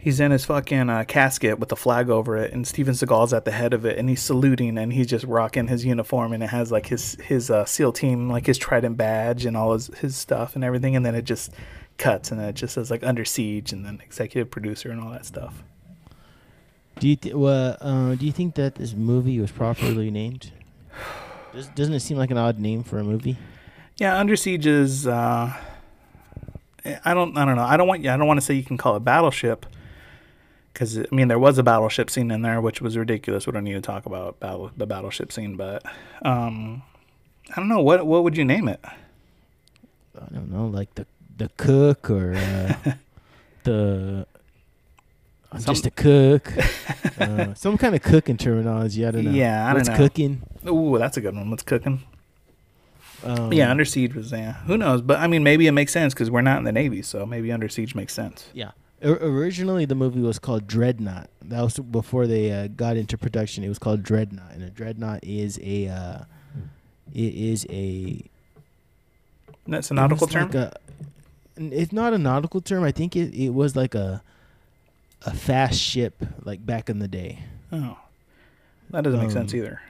he's in his fucking uh, casket with the flag over it, and Steven Seagal's at the head of it, and he's saluting, and he's just rocking his uniform, and it has like his his uh, SEAL team, like his Trident badge and all his his stuff and everything, and then it just cuts, and then it just says like under siege, and then executive producer and all that stuff. Do you th- well, uh, do you think that this movie was properly named? Does, doesn't it seem like an odd name for a movie? Yeah, Under Siege is. Uh, I don't. I don't know. I don't want. I don't want to say you can call it Battleship, because I mean there was a battleship scene in there, which was ridiculous. We don't need to talk about battle the battleship scene, but um, I don't know what what would you name it? I don't know, like the the cook or uh, the I'm Some- just a cook. uh, some kind of cooking terminology. I don't know. Yeah, I don't What's know. cooking? Ooh, that's a good one. What's cooking? Um, yeah, Under Siege was yeah. Who knows? But I mean, maybe it makes sense because we're not in the Navy, so maybe Under Siege makes sense. Yeah. O- originally, the movie was called Dreadnought. That was before they uh, got into production. It was called Dreadnought, and a Dreadnought is a uh, it is a That's a nautical term. like a- n- it's not a nautical term. I think it, it was like a a fast ship, like back in the day. oh, that doesn't make sense Um, either.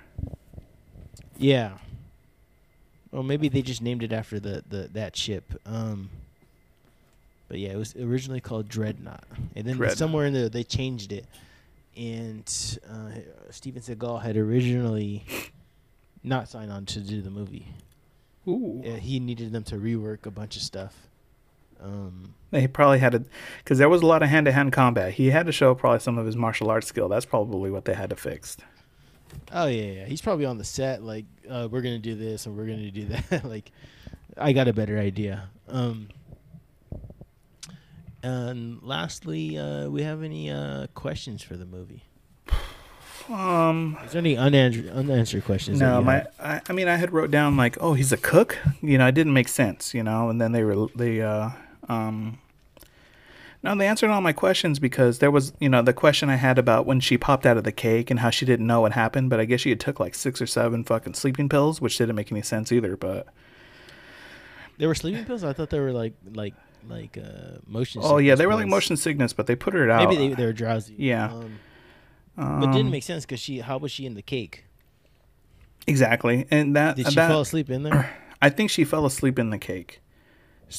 Yeah. Or maybe they just named it after the, the that ship. Um, But yeah, it was originally called Dreadnought, and then Dreadnought. somewhere in there they changed it. And uh, Steven Seagal had originally not signed on to do the movie. Ooh. Yeah, he needed them to rework a bunch of stuff. Um, He probably had to, because there was a lot of hand to hand combat. He had to show probably some of his martial arts skill. That's probably what they had to fix. Oh yeah, yeah, he's probably on the set like uh, we're gonna do this and we're gonna do that. like, I got a better idea. Um, and lastly, uh, we have any uh, questions for the movie? Um, Is there any unanswered unanswered questions? no, my. I, I mean, I had wrote down like, oh, he's a cook. You know, it didn't make sense. You know, and then they were they uh um. No, they answered all my questions because there was, you know, the question I had about when she popped out of the cake and how she didn't know what happened, but I guess she had took like six or seven fucking sleeping pills, which didn't make any sense either. But There were sleeping pills. I thought they were like like like uh, motion. oh yeah, they were like motion sickness, but they put her out. Maybe they they were drowsy. Yeah. Um, but it didn't Um, make sense because she. How was she in the cake? exactly, and that Did she that, fall asleep in there? I think she fell asleep in the cake.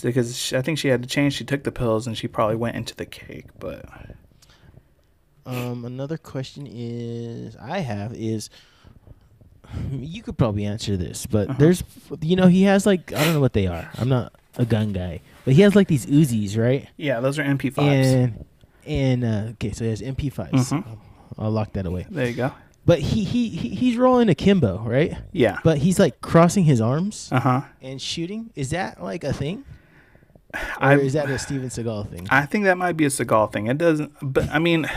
Because she, I think she had to change. She took the pills and she probably went into the cake. But Um, another question is I have is you could probably answer this, but Uh-huh. there's you know he has like I don't know what they are. I'm not a gun guy, but he has like these Uzis, right? yeah, those are MP5s. And and uh, okay, so he has MP5s. Mhm. I'll lock that away. there you go. But he, he he he's rolling akimbo, right? Yeah. But he's like crossing his arms Uh huh. and shooting. Is that like a thing? Or I is that a Steven Seagal thing? I think that might be a Seagal thing. It doesn't. But I mean,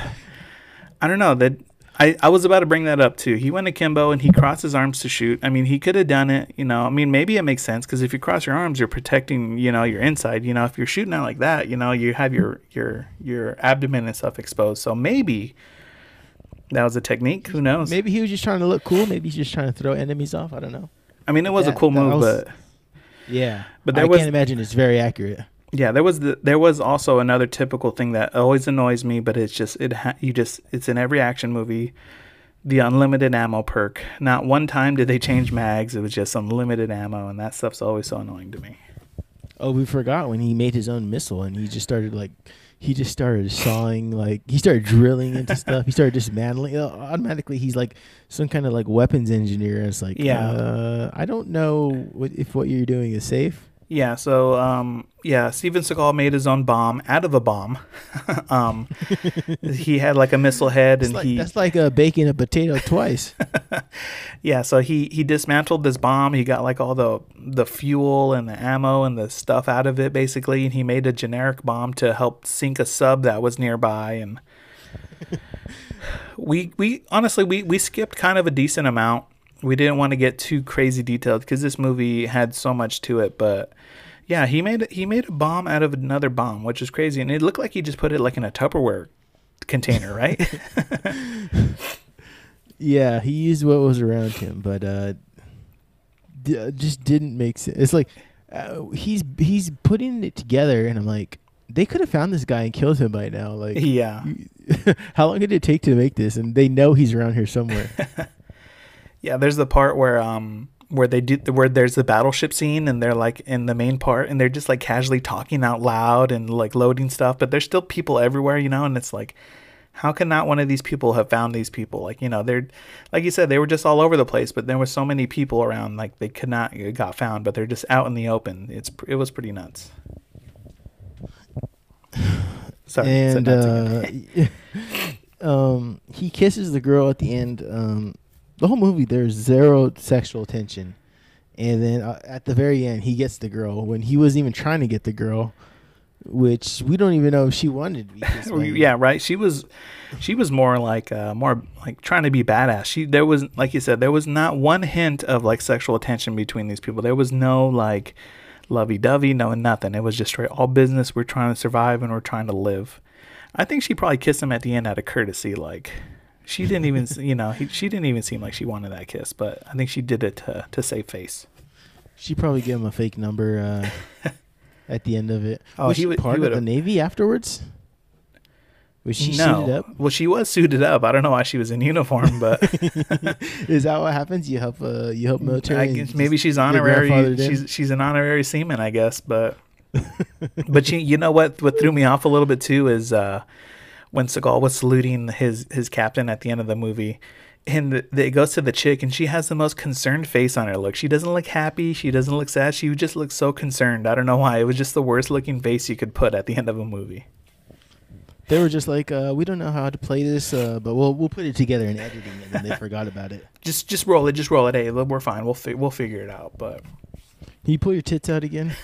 I don't know that. I, I was about to bring that up too. He went akimbo and he crossed his arms to shoot. I mean, he could have done it. You know, I mean, maybe it makes sense because if you cross your arms, you're protecting. You know, your inside. You know, if you're shooting out like that, you know, you have your your your abdomen and stuff exposed. So maybe that was a technique. Who knows? Maybe he was just trying to look cool. Maybe he's just trying to throw enemies off. I don't know. I mean, it was That- a cool move, was- but Yeah, But I was- can't imagine it's very accurate. Yeah, there was the, there was also another typical thing that always annoys me, but it's just it ha- you just it's in every action movie, the unlimited ammo perk. Not one time did they change mags; it was just unlimited ammo, and that stuff's always so annoying to me. Oh, we forgot when he made his own missile and he just started like he just started sawing like he started drilling into stuff. He started dismantling. Uh, automatically, he's like some kind of like weapons engineer. And it's like, Yeah. uh, I don't know what, if what you're doing is safe. Yeah, so um, yeah, Steven Seagal made his own bomb out of a bomb. um, he had like a missile head, and like, he that's like uh, baking a potato twice. Yeah, so he he dismantled this bomb. He got like all the the fuel and the ammo and the stuff out of it basically, and he made a generic bomb to help sink a sub that was nearby. And we we honestly we we skipped kind of a decent amount. We didn't want to get too crazy detailed because this movie had so much to it, but. Yeah, he made he made a bomb out of another bomb, which is crazy, and it looked like he just put it like in a Tupperware container, right? yeah, he used what was around him, but uh, d- uh, just didn't make sense. It's like uh, he's he's putting it together, and I'm like, they could have found this guy and killed him by now. Like, yeah. how long did it take to make this? And they know he's around here somewhere. Yeah, there's the part where um where they do the where there's the battleship scene and they're like in the main part and they're just like casually talking out loud and like loading stuff, but there's still people everywhere, you know, and it's like how can not one of these people have found these people? Like, you know, they're like you said, they were just all over the place, but there were so many people around, like they could not it got found, but they're just out in the open. It's it was pretty nuts. Sorry, and uh, um, he kisses the girl at the end. Um, the whole movie, there's zero sexual tension, and then uh, at the very end, he gets the girl when he wasn't even trying to get the girl, which we don't even know if she wanted to be. kissed by him. yeah, right. She was, she was more like, uh, more like trying to be badass. She, there was, like you said, there was not one hint of like sexual tension between these people. There was no like lovey-dovey, no nothing. It was just straight all business. We're trying to survive and we're trying to live. I think she probably kissed him at the end out of courtesy. Like she didn't even, you know, he, she didn't even seem like she wanted that kiss. But I think she did it to to save face. She probably gave him a fake number uh, at the end of it. Oh, was he she would- he part of the Navy afterwards? Was she no, suited up? well, she was suited up. I don't know why she was in uniform, but. Is that what happens? You help uh, you help military. I guess maybe she's honorary. She's she's an honorary seaman, I guess. But but you, you know what? What threw me off a little bit too is uh, when Seagal was saluting his his captain at the end of the movie, and the, the, it goes to the chick, and she has the most concerned face on her. Look, she doesn't look happy. She doesn't look sad. She just looks so concerned. I don't know why. It was just the worst looking face you could put at the end of a movie. They were just like, uh, we don't know how to play this, uh, but we'll we'll put it together in editing, and then they forgot about it. Just just roll it. Just roll it. Hey, look, we're fine. We'll fi- we'll figure it out. But Can you pull your tits out again?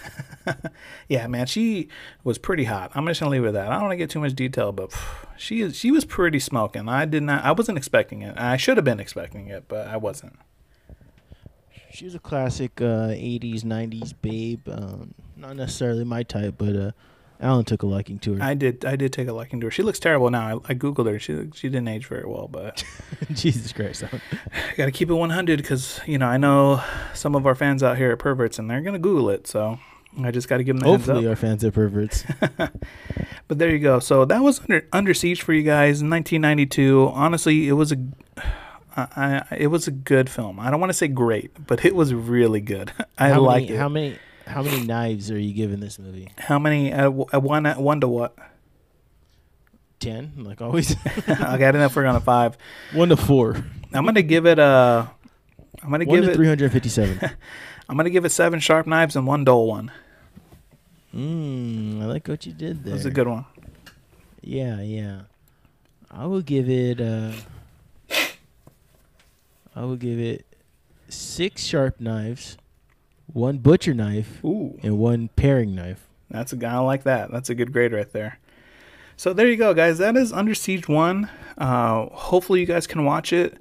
yeah, man, she was pretty hot. I'm just gonna leave it at that. I don't want to get too much detail, but phew, she is she was pretty smoking. I did not. I wasn't expecting it. I should have been expecting it, but I wasn't. She was a classic uh, '80s, '90s babe. Um, not necessarily my type, but uh, Allan took a liking to her. I did. I did take a liking to her. She looks terrible now. I, I googled her. She she didn't age very well, but Jesus Christ! I got to keep it 100 because you know I know some of our fans out here are perverts and they're gonna Google it. So I just got to give them the Hopefully, our fans are perverts. But there you go. So that was under under siege for you guys in 1992. Honestly, it was a I, I, it was a good film. I don't want to say great, but it was really good. I how liked it. How many? How many knives are you giving this movie? How many? Uh, w- uh, one uh, one to what? Ten, like always. I got enough for on a five. One to four. I'm gonna give it a. I'm gonna One give to it. three hundred fifty-seven. I'm gonna give it seven sharp knives and one dull one. Mmm, I like what you did That there. was a good one. Yeah, yeah. I will give it. Uh, I will give it six sharp knives, one butcher knife, Ooh, and one paring knife. that's a guy like that. That's a good grade right there. So there you go, guys. That is Under Siege one. Uh, hopefully you guys can watch it.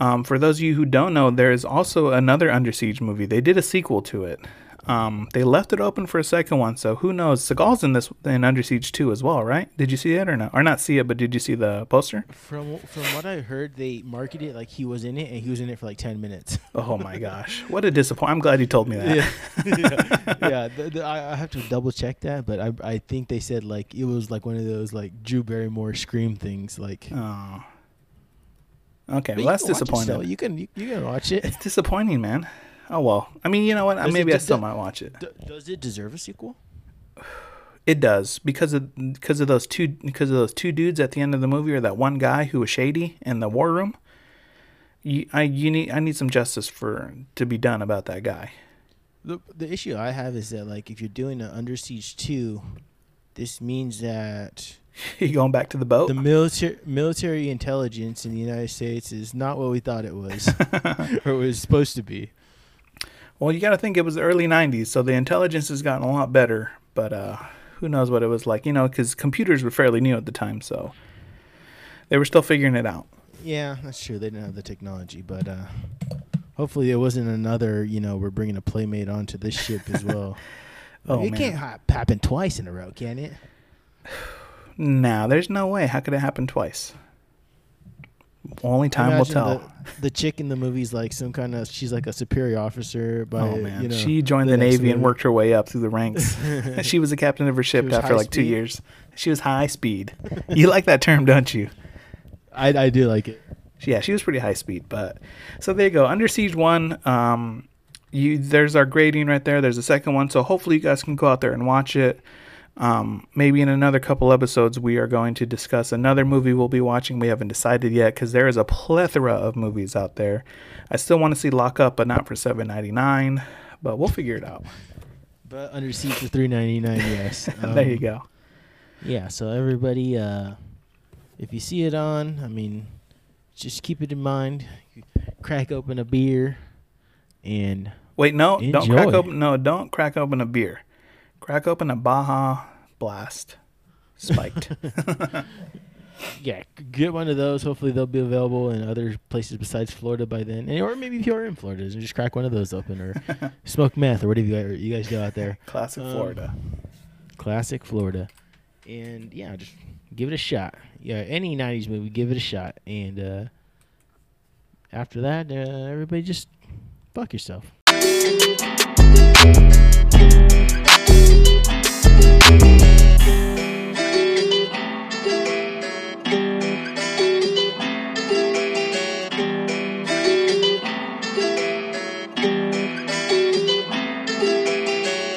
Um, for those of you who don't know, there is also another Under Siege movie. They did a sequel to it. Um, they left it open for a second one, so who knows? Seagal's in this in Under Siege 2 as well, right? Did you see it or not? Or not see it, but did you see the poster? From from what I heard, they marketed it like he was in it, and he was in it for like ten minutes. Oh my gosh, what a disappointment! I'm glad you told me that. yeah, yeah. The, the, I, I have to double check that, but I I think they said like it was like one of those like Drew Barrymore scream things. Like, Oh. Okay, But well that's can watch it disappointing. You can you, you can watch it. It's disappointing, man. Oh well. I mean, you know what? Does it- Maybe I does- still might watch it. Does it deserve a sequel? It does because of because of those two because of those two dudes at the end of the movie or that one guy who was shady in the war room. You, I you need I need some justice for to be done about that guy. The the issue I have is that like if you're doing an Under Siege two, this means that You going back to the boat? the military military intelligence in the United States is not what we thought it was, or it was supposed to be. Well, you got to think it was the early '90s, so the intelligence has gotten a lot better. But uh, who knows what it was like? You know, because computers were fairly new at the time, so they were still figuring it out. Yeah, that's true. They didn't have the technology, but uh, hopefully it wasn't another. You know, we're bringing a playmate onto this ship as well. Oh, it man. can't ha- happen twice in a row, can it? Nah, there's no way. How could it happen twice? Only time will tell. The, the chick in the movie's like some kind of she's like a superior officer. By, oh man, you know, she joined the, next navy and worked her way up through the ranks. she was a captain of her ship after like two years. She was high speed. you like that term, don't you? I I do like it. Yeah, she was pretty high speed. But so there you go. Under Siege one. Um, you there's our grading right there. There's a second one. So hopefully you guys can go out there and watch it. Um, maybe in another couple episodes we are going to discuss another movie we'll be watching. We haven't decided yet because there is a plethora of movies out there. I still want to see Lock Up, but not for seven ninety nine. But we'll figure it out. But under siege for three ninety nine. Yes. there you Um, go. Yeah. So everybody, uh, if you see it on, I mean, just keep it in mind. Crack open a beer, and Wait, no, don't crack open. No, don't crack open a beer. Crack open a Baja Blast, spiked. yeah, get one of those. Hopefully they'll be available in other places besides Florida by then. And, or maybe if you're in Florida, just crack one of those open or smoke meth or whatever you guys, do out there. Classic Um, Florida. Classic Florida. And yeah, just give it a shot. Yeah, any 90s movie, give it a shot. And uh, after that, uh, everybody just fuck yourself. Thank